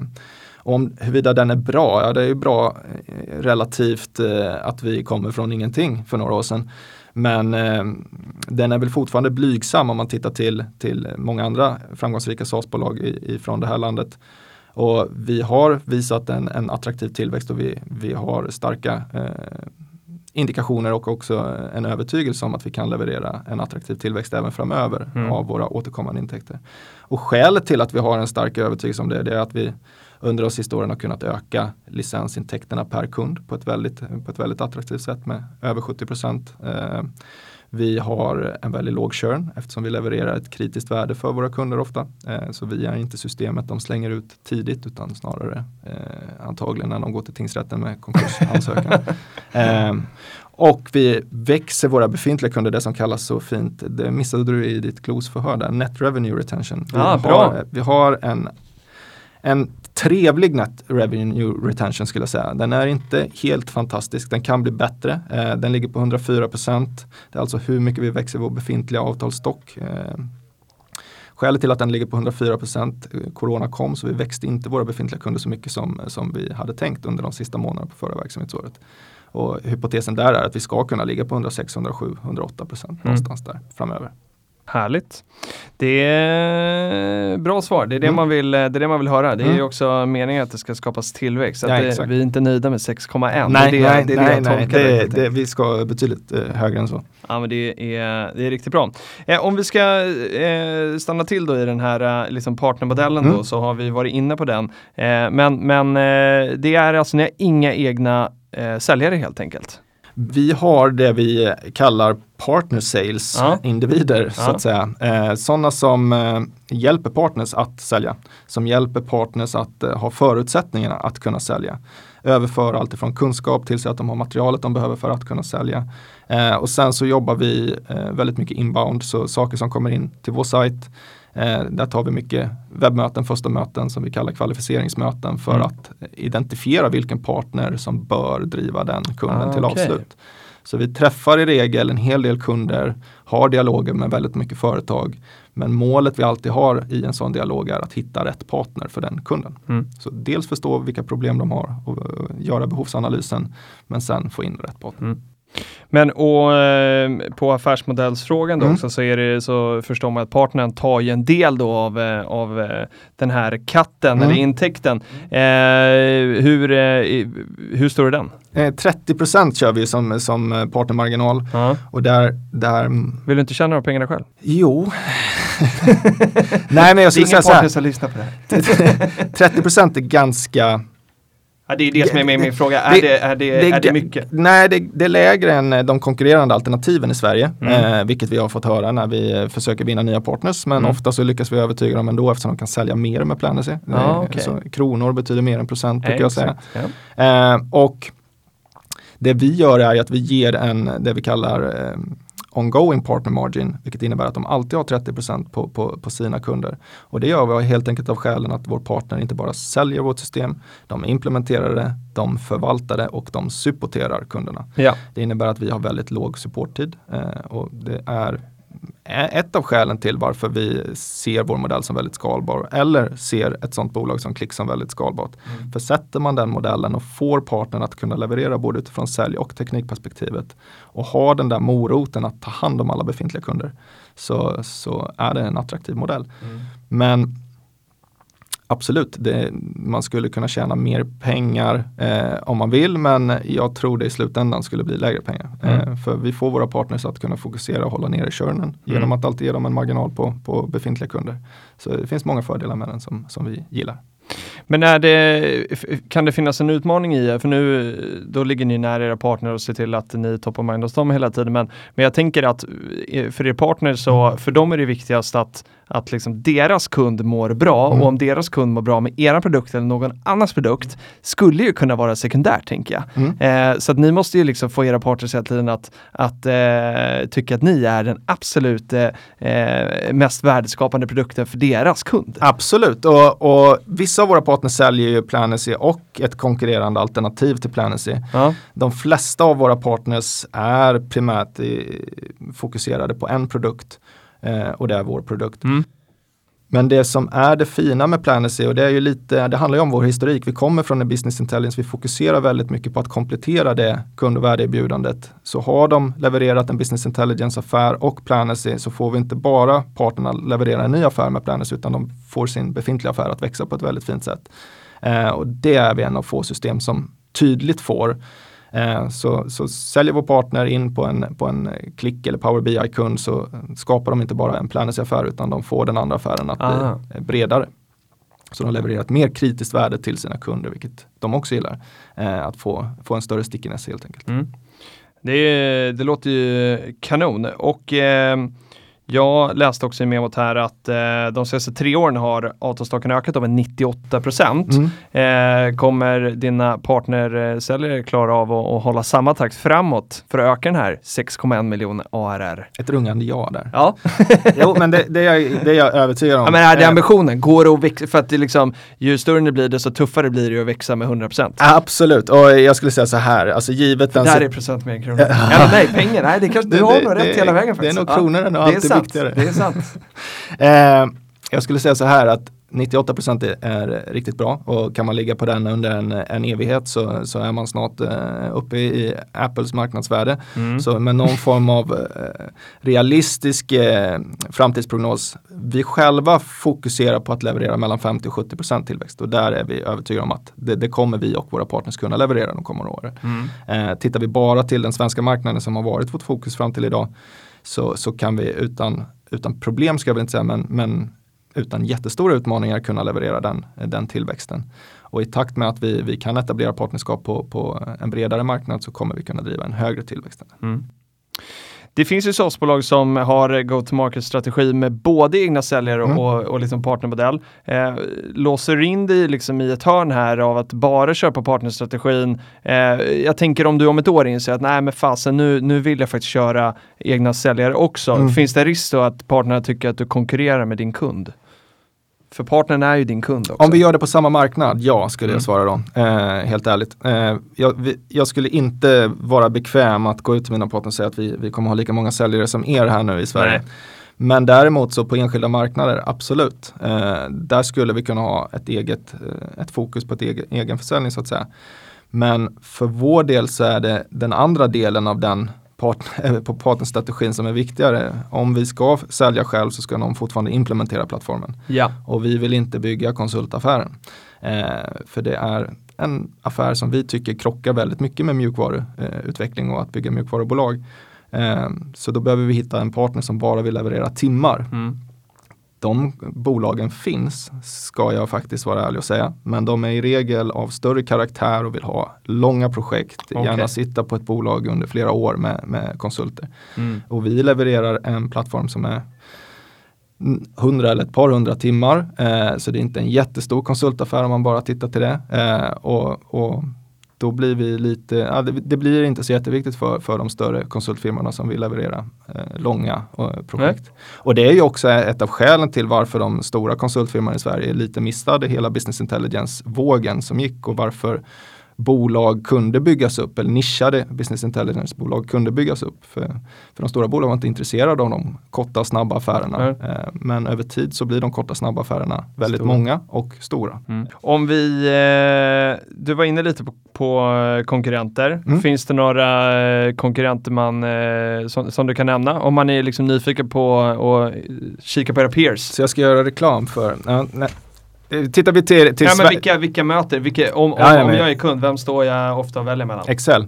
om huruvida den är bra, ja det är ju bra eh, relativt eh, att vi kommer från ingenting för några år sedan. Men eh, den är väl fortfarande blygsam om man tittar till, till många andra framgångsrika SaaS-bolag i, från det här landet. Och vi har visat en, en attraktiv tillväxt och vi, vi har starka eh, indikationer och också en övertygelse om att vi kan leverera en attraktiv tillväxt även framöver Mm. av våra återkommande intäkter. Och skälet till att vi har en stark övertygelse om det, det är att vi under de sista åren har kunnat öka licensintäkterna per kund på ett väldigt, på ett väldigt attraktivt sätt med över 70 procent. Eh, vi har en väldigt låg churn eftersom vi levererar ett kritiskt värde för våra kunder ofta. Eh, så vi är inte systemet de slänger ut tidigt utan snarare eh, antagligen när de går till tingsrätten med konkursansökan. [laughs] eh, och vi växer våra befintliga kunder, det som kallas så fint, det missade du i ditt glosförhör där, Net Revenue Retention. Vi, Ah, bra. har, vi har en en trevlig net revenue retention skulle jag säga. Den är inte helt fantastisk, den kan bli bättre. Eh, den ligger på 104 procent. Det är alltså hur mycket vi växer vår befintliga avtalsstock. Eh, skälet till att den ligger på 104 procent, eh, corona kom så vi växte inte våra befintliga kunder så mycket som, som vi hade tänkt under de sista månaderna på förra verksamhetsåret. Och hypotesen där är att vi ska kunna ligga på 106, 107, 108 procent någonstans där framöver. Härligt. Det är bra svar. Det är det, Mm. man, vill, det är det man vill höra. Det är ju Mm. också meningen att det ska skapas tillväxt. Att Ja, det, vi är inte nöjda med 6,1. Nej, det nej, det, nej, nej tolkar det, vi ska betydligt eh, högre än så. Ja men det är, det är riktigt bra. Eh, om vi ska eh, stanna till då i den här eh, liksom partnermodellen Mm. då så har vi varit inne på den. Eh, men men eh, det är alltså, ni har inga egna säljare helt enkelt. Vi har det vi kallar partner sales Ja. individer så Ja. att säga. Eh, sådana som eh, hjälper partners att sälja. Som hjälper partners att eh, ha förutsättningarna att kunna sälja. överföra allt ifrån kunskap till så att de har materialet de behöver för att kunna sälja. Eh, och sen så jobbar vi eh, väldigt mycket inbound, så saker som kommer in till vår sajt. Eh, där tar vi mycket webbmöten, första möten som vi kallar kvalificeringsmöten för Mm. att identifiera vilken partner som bör driva den kunden Ah, till okej. avslut. Så vi träffar i regel en hel del kunder, har dialoger med väldigt mycket företag. Men målet vi alltid har i en sån dialog är att hitta rätt partner för den kunden. Mm. Så dels förstå vilka problem de har och eh, göra behovsanalysen. Men sen få in rätt partner. Men och eh, på affärsmodellsfrågan då Mm. också så är det så förstår man att partnern tar ju en del då av, eh, av eh, den här katten Mm. eller intäkten. Eh, hur, eh, hur står det den? Eh, 30% kör vi som, som eh, partnermarginal. Ja. Och där, där Vill du inte tjäna några pengarna själv? jo. [laughs] Nej men jag Det är skulle ingen säga så partner här. som lyssnar på det här. [laughs] 30% är ganska Ja, det är det som är min, min fråga. Är det- det, är det, är det mycket? Nej, det, det är lägre än eh, de konkurrerande alternativen i Sverige. Mm. Eh, vilket vi har fått höra när vi eh, försöker vinna nya partners. Men Mm. ofta så lyckas vi övertyga dem ändå eftersom de kan sälja mer med Planacy. Eh, okej. så kronor betyder mer än procent brukar jag säga. Ja. Eh, och det vi gör är att vi ger en, det vi kallar eh, ongoing partner margin, vilket innebär att de alltid har 30 på, på, på sina kunder. Och det gör vi helt enkelt av skälen att vår partner inte bara säljer vårt system, de implementerar det, de förvaltar det och de supporterar kunderna. Ja. Det innebär att vi har väldigt låg supporttid eh, och det är är ett av skälen till varför vi ser vår modell som väldigt skalbar eller ser ett sådant bolag som Klick som väldigt skalbart. För sätter man den modellen och får partnern att kunna leverera både utifrån sälj och teknikperspektivet och har den där moroten att ta hand om alla befintliga kunder så, så är det en attraktiv modell. Men Absolut, det, man skulle kunna tjäna mer pengar eh, om man vill men jag tror det i slutändan skulle bli lägre pengar. Mm. Eh, för vi får våra partners att kunna fokusera och hålla nere churnen genom Mm. att alltid ge dem en marginal på, på befintliga kunder. Så det finns många fördelar med den som, som vi gillar. Men är det, kan det finnas en utmaning i, för nu då ligger ni nära era partner och ser till att ni är top of mind hos dem hela tiden. Men, men jag tänker att eh, för er partner så, för dem är det viktigast att, att liksom deras kund mår bra Mm. och om deras kund mår bra med era produkt eller någon annans produkt skulle ju kunna vara sekundärt tänker jag. Mm. Eh, så att ni måste ju liksom få era partners hela tiden att, att eh, tycka att ni är den absolut eh, eh, mest värdeskapande produkten för deras kund. Absolut, och, och vissa av våra partners säljer ju Planacy och ett konkurrerande alternativ till Planacy. Ja. De flesta av våra partners är primärt i, fokuserade på en produkt eh, och det är vår produkt. Mm. Men det som är det fina med Planacy och det är ju lite, det handlar ju om vår historik. Vi kommer från en business intelligence, vi fokuserar väldigt mycket på att komplettera det kund och värdeerbjudandet. Så har de levererat en business intelligence affär och Planacy så får vi inte bara parterna leverera en ny affär med Planacy utan de får sin befintliga affär att växa på ett väldigt fint sätt. Eh, och det är vi en av få system som tydligt får. Eh, så, så säljer vår partner in på en, på en klick eller Power BI-kund så skapar de inte bara en Planacy-affär utan de får den andra affären att Ah. bli eh, bredare. Så de levererar ett mer kritiskt värde till sina kunder, vilket de också gillar. Eh, att få, få en större stickiness helt enkelt. Mm. Det, det låter ju kanon och eh, jag läste också i memot här att eh, de senaste tre åren har avtalsstocken ökat med 98 procent. Mm. Eh, kommer dina partnersäljare klara av att, att hålla samma takt framåt för att öka den här 6,1 miljoner ARR? Ett rungande ja där. Ja, [laughs] jo, men det, det, är jag, det är jag övertygad om. ja men är det Eh, ambitionen? Går det att växa? För att det liksom, ju större det blir desto tuffare blir det att växa med 100 procent. Absolut, och jag skulle säga så här, alltså givet den... Där är procent mer än kronor. Eller [laughs] nej, pengar. Nej, det kanske, du Det- har det- nog rätt det- hela vägen det är faktiskt. kronorna är nog det är alltid sant, viktigare. Det är sant. [laughs] Eh, jag skulle säga så här att 98 är, är riktigt bra och kan man ligga på den under en, en evighet så, så är man snart eh, uppe i, Apples marknadsvärde. Mm. Så med någon form av eh, realistisk eh, framtidsprognos. Vi själva fokuserar på att leverera mellan 50 och 70% tillväxt och där är vi övertygade om att det, det kommer vi och våra partners kunna leverera de kommande åren. Mm. Eh, tittar vi bara till den svenska marknaden som har varit vårt fokus fram till idag så, så kan vi utan, utan problem, ska jag väl inte säga, men, men utan jättestora utmaningar kunna leverera den, den tillväxten. Och i takt med att vi, vi kan etablera partnerskap på, på en bredare marknad så kommer vi kunna driva en högre tillväxt. Mm det finns ju softbolag som har go-to-market-strategi med både egna säljare Mm. och, och liksom partnermodell. Eh, låser in dig liksom i ett hörn här av att bara köpa partnerstrategin. Eh, jag tänker om du om ett år inser att nej men fasen nu, nu vill jag faktiskt köra egna säljare också. Mm. Finns det risk då att partnerna tycker att du konkurrerar med din kund? För partnern är ju din kund också. Om vi gör det på samma marknad, ja skulle Mm. jag svara då. Eh, helt ärligt. Eh, jag, vi, jag skulle inte vara bekväm att gå ut till mina partner och säga att vi, vi kommer ha lika många säljare som er här nu i Sverige. Nej. Men däremot så på enskilda marknader, absolut. Eh, där skulle vi kunna ha ett eget eh, ett fokus på ett egen, egen försäljning så att säga. Men för vår del så är det den andra delen av den partner, [laughs] på partnerstrategin som är viktigare. Om vi ska sälja själv så ska någon fortfarande implementera plattformen. Ja. Och vi vill inte bygga konsultaffären. Eh, för det är en affär som vi tycker krockar väldigt mycket med mjukvaruutveckling och att bygga mjukvarubolag. Eh, så då behöver vi hitta en partner som bara vill leverera timmar. Mm. De bolagen finns, ska jag faktiskt vara ärlig och säga. Men de är i regel av större karaktär och vill ha långa projekt. Okej. Gärna sitta på ett bolag under flera år med, med konsulter. Mm. Och vi levererar en plattform som är 100 eller ett par hundra timmar. Eh, så det är inte en jättestor konsultaffär om man bara tittar till det. Eh, och, och då blir vi lite, ja, det, det blir inte så jätteviktigt för, för de större konsultfirmorna som vill leverera eh, långa eh, projekt. Och det är ju också ett av skälen till varför de stora konsultfirmorna i Sverige lite missade hela business intelligence-vågen som gick och varför bolag kunde byggas upp, eller nischade business intelligence-bolag kunde byggas upp. För, för de stora bolagen var inte intresserade av de korta snabba affärerna. Eh, men över tid så blir de korta snabba affärerna väldigt Stora. många och stora. Mm. Om vi, eh, du var inne lite på, på eh, konkurrenter. Mm. Finns det några konkurrenter man, som, som du kan nämna? Om man är liksom nyfiken på att kika på era peers. Så jag ska göra reklam för, ja, Tittar vi till, till Ja, men vilka, vilka möter, vilka, om, om, Ja, ja, om jag är kund, vem står jag ofta och väljer mellan? Excel.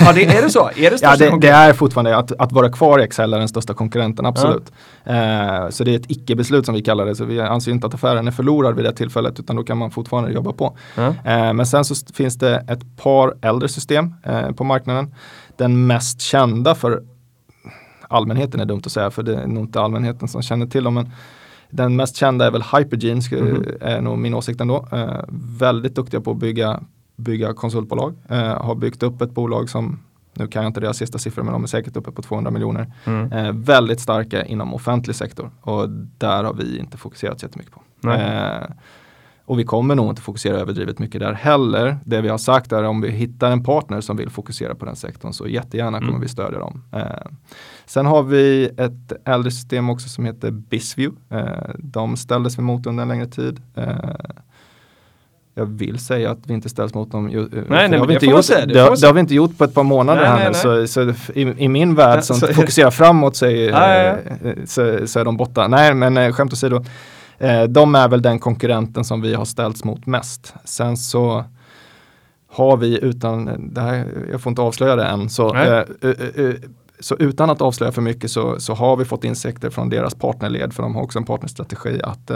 ja, det, är det så? Är det [laughs] Ja, det, det är fortfarande att, att vara kvar i Excel är den största konkurrenten, absolut. Eh, så det är ett icke-beslut som vi kallar det, så vi anser inte att affären är förlorad vid det tillfället, utan då kan man fortfarande jobba på. Eh, men sen så finns det ett par äldre system eh, på marknaden. Den mest kända för allmänheten är dumt att säga, för det är nog inte allmänheten som känner till dem. Men den mest kända är väl Hypergene, ska- Mhm. är nog min åsikt ändå. Eh, väldigt duktiga på att bygga, bygga konsultbolag. Eh, har byggt upp ett bolag som, nu kan jag inte deras sista siffror, men de är säkert uppe på 200 miljoner. Mm. Eh, väldigt starka inom offentlig sektor och där har vi inte fokuserat så jättemycket på. Nej. Och vi kommer nog inte fokusera överdrivet mycket där heller. Det vi har sagt är om vi hittar en partner som vill fokusera på den sektorn så jättegärna kommer Mm. vi stödja dem. Eh, sen har vi ett äldre system också som heter Bisview. Eh, de ställdes vi mot under en längre tid. Eh, jag vill säga att vi inte ställs mot dem. ju- eh, nej, det har vi inte gjort. det det, har- det har vi inte gjort på ett par månader Nej, här nej, nu. nej. Så, så i, i min värld som fokuserar framåt så är, [laughs] eh, så, så är de borta. Nej, men eh, skämt åsido. Eh, de är väl den konkurrenten som vi har ställts mot mest. Sen så har vi utan, det här, jag får inte avslöja det än, så, eh, eh, eh, så utan att avslöja för mycket så, så har vi fått insikter från deras partnerled, för de har också en partnerstrategi att,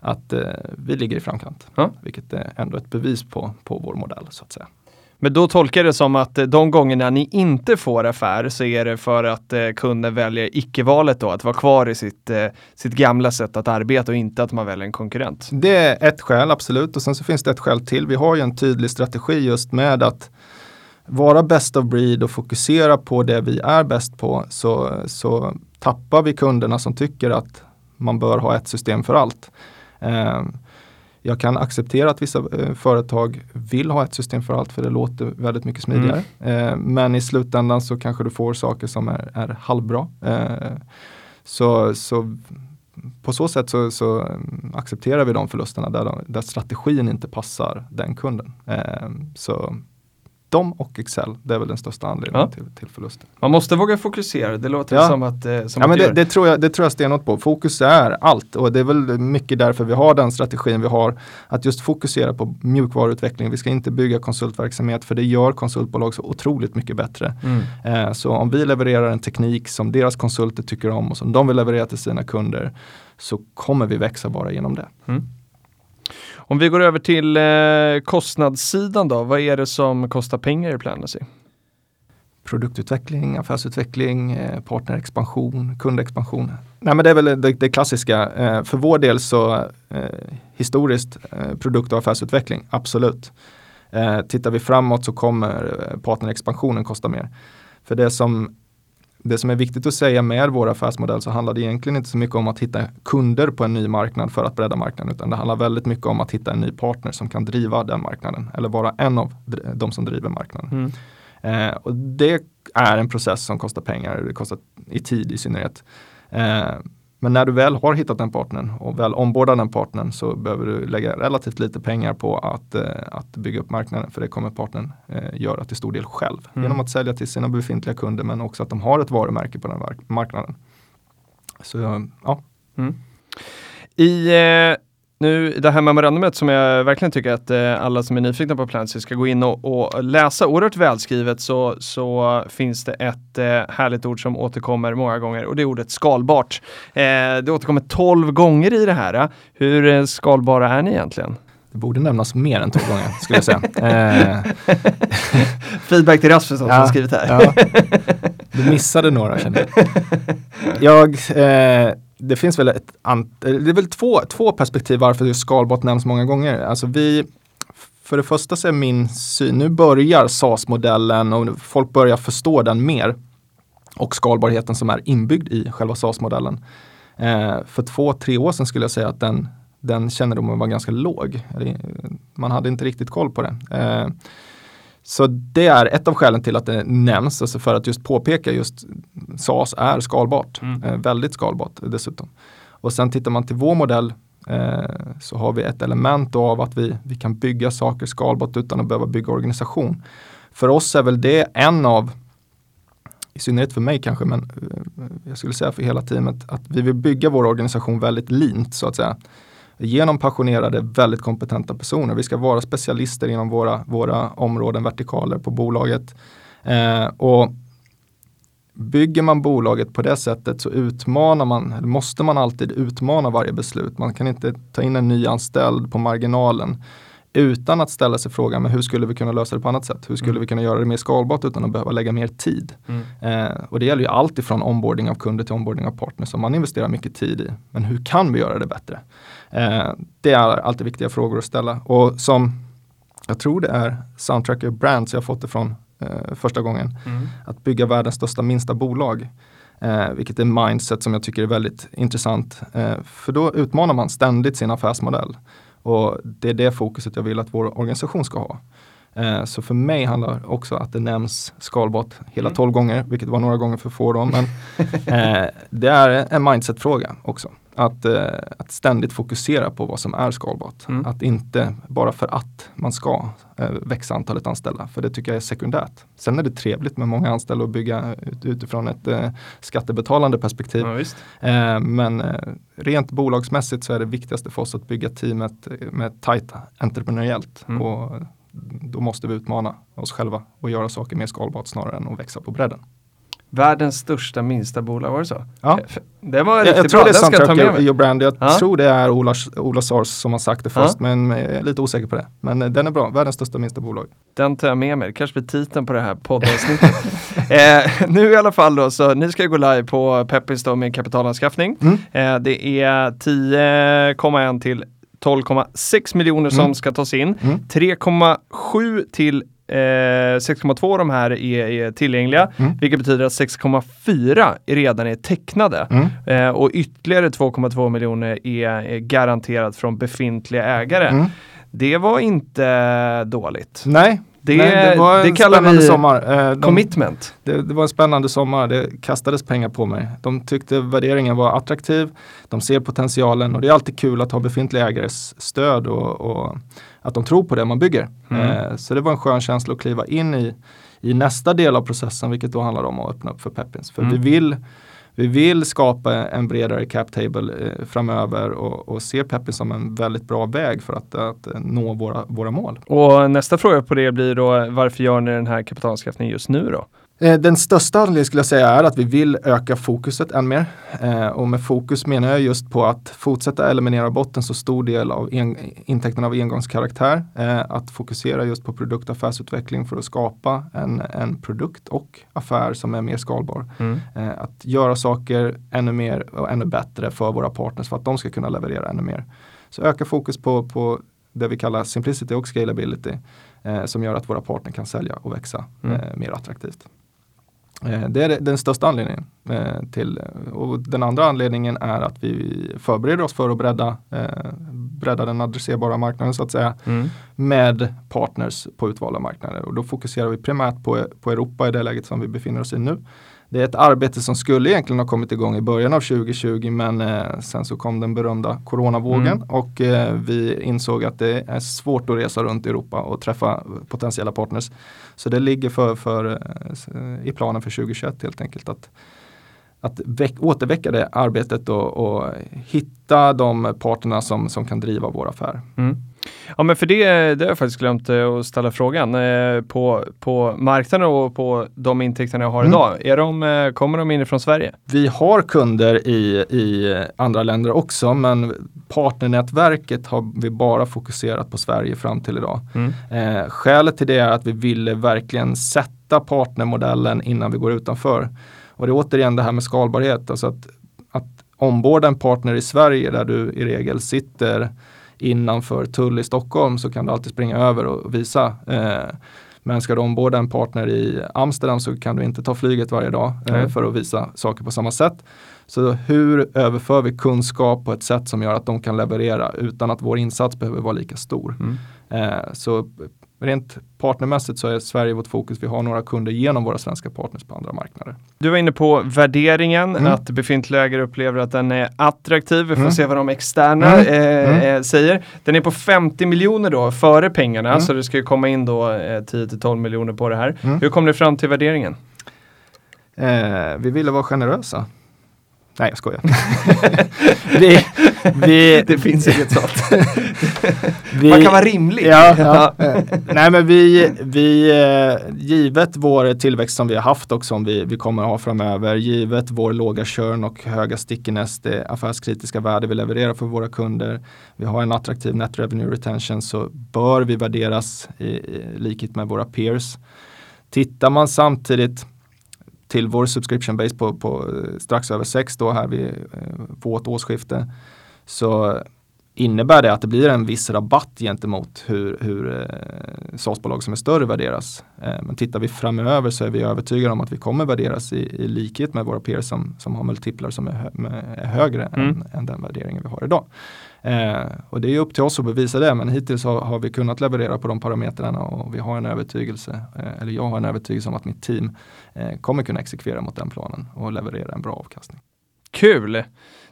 att eh, vi ligger i framkant. Ja. Vilket är ändå ett bevis på, på vår modell så att säga. Men då tolkar jag det som att eh, de gångerna ni inte får affär så är det för att eh, kunden väljer icke-valet då, att vara kvar i sitt, eh, sitt gamla sätt att arbeta och inte att man väljer en konkurrent. Det är ett skäl, absolut. Och sen så finns det ett skäl till. Vi har ju en tydlig strategi just med att vara best of breed och fokusera på det vi är bäst på så, så tappar vi kunderna som tycker att man bör ha ett system för allt. Eh, jag kan acceptera att vissa eh, företag vill ha ett system för allt för det låter väldigt mycket smidigare. Eh, men i slutändan så kanske du får saker som är, är halvbra. Eh, så, så på så sätt så, så mm, accepterar vi de förlusterna där, de, där strategin inte passar den kunden. Så de och Excel, det är väl den största anledningen Ja. till, till förlusten. Man måste våga fokusera, det låter Ja. som att, eh, som Ja, men det, det, tror jag, det tror jag stenhårt på. Fokus är allt och det är väl mycket därför vi har den strategin vi har. Att just fokusera på mjukvaruutveckling. Vi ska inte bygga konsultverksamhet för det gör konsultbolag så otroligt mycket bättre. Mm. Eh, så om vi levererar en teknik som deras konsulter tycker om och som de vill leverera till sina kunder så kommer vi växa bara genom det. Om vi går över till eh, kostnadssidan då, vad är det som kostar pengar i Planacy? produktutveckling, affärsutveckling, eh, partnerexpansion, kundexpansion. Nej, men det är väl det, det klassiska. Eh, för vår del så eh, historiskt eh, produkt och affärsutveckling, absolut. Eh, tittar vi framåt så kommer eh, partnerexpansionen kosta mer. För det som, det som är viktigt att säga med vår affärsmodell så handlar det egentligen inte så mycket om att hitta kunder på en ny marknad för att bredda marknaden utan det handlar väldigt mycket om att hitta en ny partner som kan driva den marknaden eller vara en av de som driver marknaden. Mm. Eh, och det är en process som kostar pengar, det kostar i tid i synnerhet. Eh, men när du väl har hittat den partnern och väl ombordar den partnern så behöver du lägga relativt lite pengar på att, eh, att bygga upp marknaden. För det kommer partnern eh, göra till stor del själv. Mm. Genom att sälja till sina befintliga kunder men också att de har ett varumärke på den marknaden. Så ja. Mm. I eh, nu, det här memorandumet som jag verkligen tycker att eh, alla som är nyfikna på Plancy ska gå in och, och, läsa oerhört välskrivet så, så finns det ett eh, härligt ord som återkommer många gånger och det är ordet skalbart. Eh, det återkommer 12 gånger i det här. Hur eh, skalbara är ni egentligen? Det borde nämnas mer än 12 gånger skulle jag säga. Eh. [laughs] Feedback till Rasmus som ja, skrivit här. ja. Du missade några känner jag. [laughs] jag eh, det finns väl ett eh, det är väl två, två perspektiv varför skalbart nämns många gånger. Alltså vi, för det första så är min syn, nu börjar SAS-modellen och folk börjar förstå den mer. Och skalbarheten som är inbyggd i själva SAS-modellen. Eh, för två, tre år sedan skulle jag säga att den, den kännedomen var ganska låg. Eh, man hade inte riktigt koll på det. Eh, så det är ett av skälen till att det nämns, alltså för att just påpeka just SAS är skalbart, mm. eh, väldigt skalbart dessutom. Och sen tittar man till vår modell eh, så har vi ett element av att vi, vi kan bygga saker skalbart utan att behöva bygga organisation. För oss är väl det en av, i synnerhet för mig kanske, men eh, jag skulle säga för hela teamet, att vi vill bygga vår organisation väldigt lint så att säga genom passionerade, väldigt kompetenta personer. Vi ska vara specialister inom våra, våra områden, vertikaler på bolaget. Eh, och Bygger man bolaget på det sättet så utmanar man, eller måste man alltid utmana varje beslut. Man kan inte ta in en ny anställd på marginalen utan att ställa sig frågan, men hur skulle vi kunna lösa det på annat sätt? Hur skulle mm. vi kunna göra det mer skalbart utan att behöva lägga mer tid? Mm. Eh, och det gäller ju allt ifrån onboarding av kunder till onboarding av partners som man investerar mycket tid i. Men hur kan vi göra det bättre? Eh, det är alltid viktiga frågor att ställa. Och som jag tror det är Soundtracker Brands jag fått det från eh, första gången. Mm. Att bygga världens största minsta bolag. Eh, vilket är mindset som jag tycker är väldigt intressant. Eh, för då utmanar man ständigt sin affärsmodell. Och det är det fokuset jag vill att vår organisation ska ha. Eh, så för mig handlar också att det nämns skalbart hela 12 mm. gånger, vilket var några gånger för få då. Men [laughs] eh, det är en mindset-fråga också. Att, eh, att ständigt fokusera på vad som är skalbart. Mm. Att inte bara för att man ska eh, växa antalet anställda. För det tycker jag är sekundärt. Sen är det trevligt med många anställda och bygga ut, utifrån ett eh, skattebetalande perspektiv. Ja, eh, men eh, rent bolagsmässigt så är det viktigaste för oss att bygga teamet med tajt entreprenöriellt. Mm. Och då måste vi utmana oss själva och göra saker mer skalbart snarare än att växa på bredden. Världens största minsta bolag, var det så? Ja. Det var riktigt jag, jag tror det är Soundtrack Brand. Jag ja. tror det är Ola, Ola Sars som har sagt det först, ja. men jag är lite osäker på det. Men eh, den är bra, världens största minsta bolag. Den tar jag med mig, kanske blir titeln på det här poddavsnittet. [laughs] eh, nu i alla fall då, så ni ska gå live på Peppis då med kapitalanskaffning. Mm. Eh, det är 10,1 till 12,6 miljoner som mm. ska tas in. Mm. 3,7 till eh, 6,2 de här är, är tillgängliga, mm. vilket betyder att 6,4 redan är tecknade. Mm. Eh, och ytterligare 2,2 miljoner är, är garanterat från befintliga ägare. Mm. Det var inte dåligt. Nej, det, Nej, det, var en det kallar vi sommar. [laughs] Eh, de, commitment. Det, det, var en spännande sommar. Det kastades pengar på mig. De tyckte värderingen var attraktiv. De ser potentialen och det är alltid kul att ha befintliga ägares stöd och, och att de tror på det man bygger. Mm. Eh, så det var en skön känsla att kliva in i, i nästa del av processen, vilket då handlar om att öppna upp för Peppins. För mm. vi vill vi vill skapa en bredare cap table eh, framöver och, och ser Peppin som en väldigt bra väg för att, att eh, nå våra, våra mål. Och nästa fråga på det blir då varför gör ni den här kapitalanskaffningen just nu då? Eh, den största anledningen skulle jag säga är att vi vill öka fokuset än mer. Eh, och med fokus menar jag just på att fortsätta eliminera bort en så stor del av en, intäkterna av engångskaraktär. Eh, att fokusera just på produktaffärsutveckling för att skapa en, en produkt och affär som är mer skalbar. Mm. att göra saker ännu mer och ännu bättre för våra partners för att de ska kunna leverera ännu mer. Så öka fokus på, på det vi kallar simplicity och scalability som gör att våra partner kan sälja och växa mm. mer attraktivt. Eh, det är den största anledningen. Eh, till, och den andra anledningen är att vi förbereder oss för att bredda, eh, bredda den adresserbara marknaden så att säga mm. med partners på utvalda marknader. Och då fokuserar vi primärt på, på Europa i det läget som vi befinner oss i nu. Det är ett arbete som skulle egentligen ha kommit igång i början av 2020 men eh, sen så kom den berömda coronavågen mm. och eh, vi insåg att det är svårt att resa runt i Europa och träffa potentiella partners. Så det ligger för, för eh, i planen för 2021 helt enkelt att att väck, återväcka det arbetet och, och, hitta de parterna som, som kan driva vår affär. Mm. Ja men för det, det har jag faktiskt glömt eh, att ställa frågan. Eh, på, på marknaden och på de intäkterna jag har mm. idag, är de, eh, kommer de inifrån Sverige? Vi har kunder i, i andra länder också men partnernätverket har vi bara fokuserat på Sverige fram till idag. Mm. Eh, skälet till det är att vi ville verkligen sätta partnermodellen innan vi går utanför. Och det är återigen det här med skalbarhet, alltså att, att omborda en partner i Sverige där du i regel sitter innanför tull i Stockholm så kan du alltid springa över och visa. Eh, men ska du omborda en partner i Amsterdam så kan du inte ta flyget varje dag eh, för att visa saker på samma sätt. Så hur överför vi kunskap på ett sätt som gör att de kan leverera utan att vår insats behöver vara lika stor. Mm. Eh, så Rent partnermässigt så är Sverige vårt fokus. Vi har några kunder genom våra svenska partners på andra marknader. Du var inne på värderingen, mm. att befintliga ägare upplever att den är attraktiv. Vi får mm. se vad de externa mm. Eh, mm. eh, säger. Den är på 50 miljoner då, före pengarna, mm. så det ska ju komma in då eh, 10-12 miljoner på det här. Mm. Hur kom ni fram till värderingen? Eh, vi ville vara generösa. Nej, jag skojar. [laughs] vi, vi, det finns inget sånt. [laughs] vi, Man kan vara rimlig. Ja, ja. Nej, men vi, vi, eh, givet vår tillväxt som vi har haft och som vi, vi kommer att ha framöver, givet vår låga körn och höga stickiness, det affärskritiska värde vi levererar för våra kunder, vi har en attraktiv net revenue retention, så bör vi värderas i, i likhet med våra peers. Tittar man samtidigt till vår subscription base på, på eh, strax över 6 då här vid eh, vårt årsskifte så innebär det att det blir en viss rabatt gentemot hur, hur eh, SaaS-bolag som är större värderas. Men tittar vi framöver så är vi övertygade om att vi kommer värderas i, i likhet med våra peers som, som har multiplar som är, hö är högre mm. än, än, den värderingen vi har idag. Eh, och det är upp till oss att bevisa det men hittills har, har, vi kunnat leverera på de parametrarna och vi har en övertygelse, eh, eller jag har en övertygelse om att mitt team eh, kommer kunna exekvera mot den planen och leverera en bra avkastning. Kul!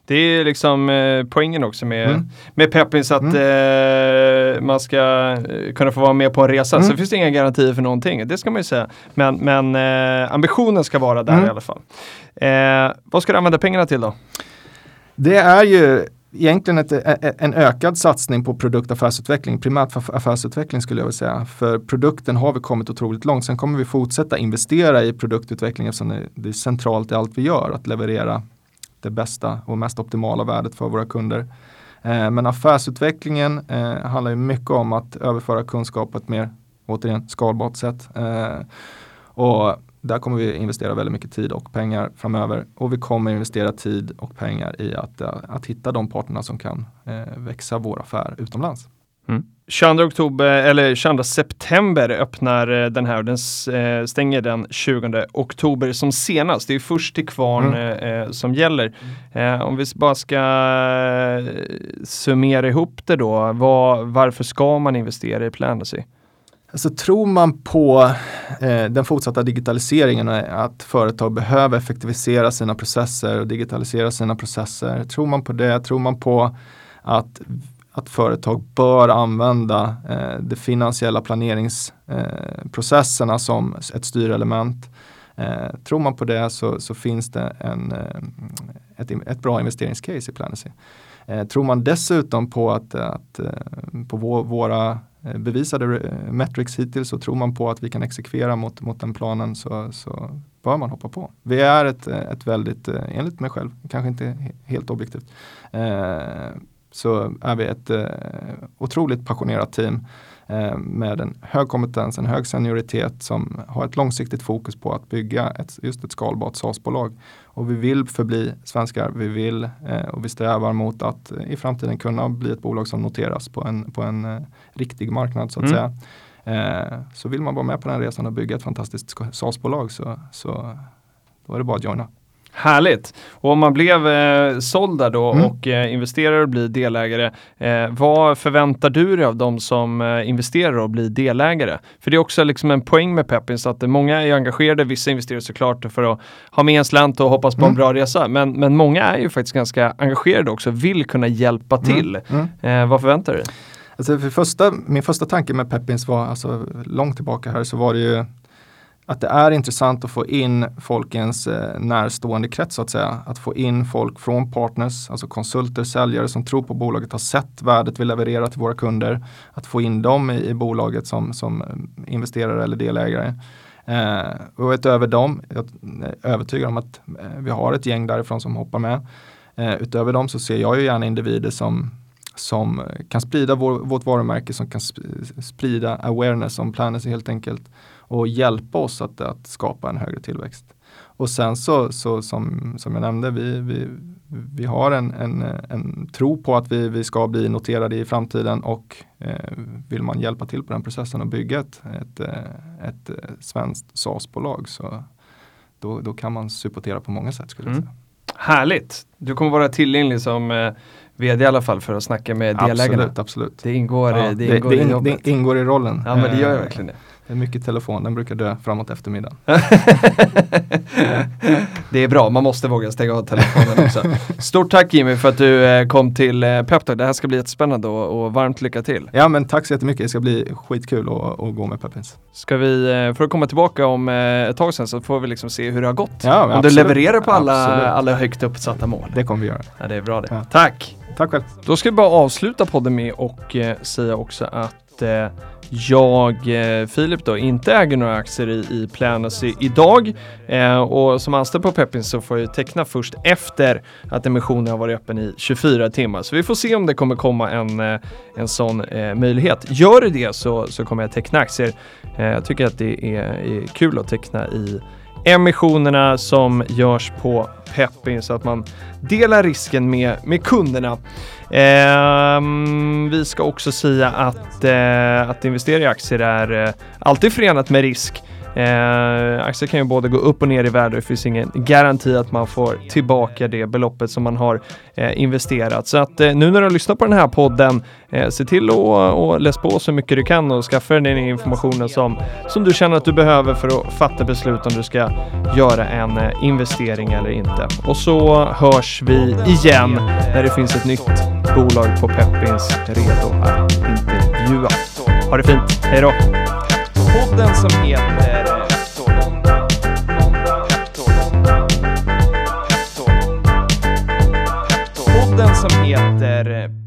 Det är liksom eh, poängen också med, mm. med Peppins att mm. eh, man ska eh, kunna få vara med på en resa. Mm. Så finns det inga garantier för någonting, det ska man ju säga. Men, men eh, ambitionen ska vara där mm. i alla fall. Eh, vad ska du använda pengarna till då? Det är ju egentligen ett, en ökad satsning på produktaffärsutveckling, primärt för affärsutveckling skulle jag vilja säga. För produkten har vi kommit otroligt långt. Sen kommer vi fortsätta investera i produktutveckling eftersom det är centralt i allt vi gör, att leverera det bästa och mest optimala värdet för våra kunder. Eh, men affärsutvecklingen eh, handlar ju mycket om att överföra kunskap på ett mer, återigen, skalbart sätt. Eh, och där kommer vi investera väldigt mycket tid och pengar framöver. Och vi kommer investera tid och pengar i att, att hitta de parterna som kan växa vår affär utomlands. Mm. 22, oktober, eller 22 september öppnar eh, den här och den eh, stänger den 20 oktober som senast. Det är först till kvarn mm. eh, som gäller. Eh, om vi bara ska summera ihop det då. Var, varför ska man investera i Planacy? Alltså tror man på eh, den fortsatta digitaliseringen, och att företag behöver effektivisera sina processer och digitalisera sina processer. Tror man på det? Tror man på att att företag bör använda eh, de finansiella planeringsprocesserna eh, som ett styrelement. Eh, tror man på det så, så finns det en, eh, ett, ett, bra investeringscase i Planacy. Eh, tror man dessutom på att, att eh, på vår, våra Eh, bevisade eh, metrics hittills och tror man på att vi kan exekvera mot, mot den planen så, så bör man hoppa på. Vi är ett, eh, ett väldigt, enligt mig själv, kanske inte helt objektivt, så är vi ett otroligt passionerat team Eh, med en hög kompetens, en hög senioritet som har ett långsiktigt fokus på att bygga ett, just ett skalbart SaaS-bolag. Och vi vill förbli svenskar, vi vill eh, och vi strävar mot att i framtiden kunna bli ett bolag som noteras på en, på en eh, riktig marknad så att mm. säga. Så vill man vara med på den resan och bygga ett fantastiskt SaaS-bolag så, så då är det bara att joina. Härligt! Och om man blev eh, såld där då mm. och eh, investerar och blir delägare, eh, vad förväntar du dig av de som eh, investerar och blir delägare? För det är också liksom en poäng med Peppins att många är engagerade, vissa investerar såklart för att ha med en slant och hoppas på mm. en bra resa. Men, men många är ju faktiskt ganska engagerade också, vill kunna hjälpa mm. till. Mm. Mm. vad förväntar du dig? Alltså för första, min första tanke med Peppins var, alltså långt tillbaka här, så var det ju att det är intressant att få in folkens eh, närstående krets så att säga. Att få in folk från partners, alltså konsulter, säljare som tror på bolaget, har sett värdet vi levererar till våra kunder. Att få in dem i, i bolaget som, som eh, investerare eller delägare. Eh, och utöver dem, jag är övertygad om att eh, vi har ett gäng därifrån som hoppar med. Eh, utöver dem så ser jag ju gärna individer som som kan sprida vår, vårt varumärke, som kan sprida awareness om Planet helt enkelt och hjälpa oss att, att skapa en högre tillväxt. Och sen så, så som, som jag nämnde, vi, vi, vi har en, en, en tro på att vi, vi ska bli noterade i framtiden och eh, vill man hjälpa till på den processen och bygga ett, ett, eh, ett, ett svenskt SaaS-bolag så då, då kan man supportera på många sätt skulle jag mm. säga. Härligt! Du kommer vara tillgänglig som eh, vd i alla fall för att snacka med delägarna. Absolut, absolut. Det ingår, ja, det, ingår det, i jobbet. Det ingår i rollen. Ja men det gör ju verkligen det. Det är mycket telefon, den brukar dö framåt eftermiddagen. [laughs] det är bra, man måste våga stänga av telefonen också. Stort tack Jimmy för att du eh, kom till eh, Peptalk. Det här ska bli jättespännande och, och varmt lycka till. Ja men tack så jättemycket, det ska bli skitkul att, att gå med Peppins. Ska vi, eh, för att komma tillbaka om ett tag sen så får vi liksom se hur det har gått. Ja, om absolut. du levererar på alla, alla högt uppsatta mål. Det kommer vi göra. Ja, det är bra det. Ja. Tack! Tack själv. Då ska vi bara avsluta podden med och säga också att jag, eh, Filip då, inte äger några aktier i, i Planacy idag eh, och som anställd på Peppin så får jag teckna först efter att emissionen har varit öppen i 24 timmar. Så vi får se om det kommer komma en, eh, en sån eh, möjlighet. Gör det det så, så kommer jag teckna aktier. Eh, jag tycker att det är, är kul att teckna i emissionerna som görs på Peppin så att man delar risken med, med kunderna. Eh, vi ska också säga att, eh, att investera i aktier är eh, alltid förenat med risk. Eh, aktier kan ju både gå upp och ner i värde. och Det finns ingen garanti att man får tillbaka det beloppet som man har eh, investerat. Så att eh, nu när du har lyssnat på den här podden, eh, se till att läsa på så mycket du kan och skaffa dig den informationen som, som du känner att du behöver för att fatta beslut om du ska göra en eh, investering eller inte. Och så hörs vi igen när det finns ett nytt bolag på Peppins redo att intervjua. Ha det fint, hej då! podden som heter som heter eh,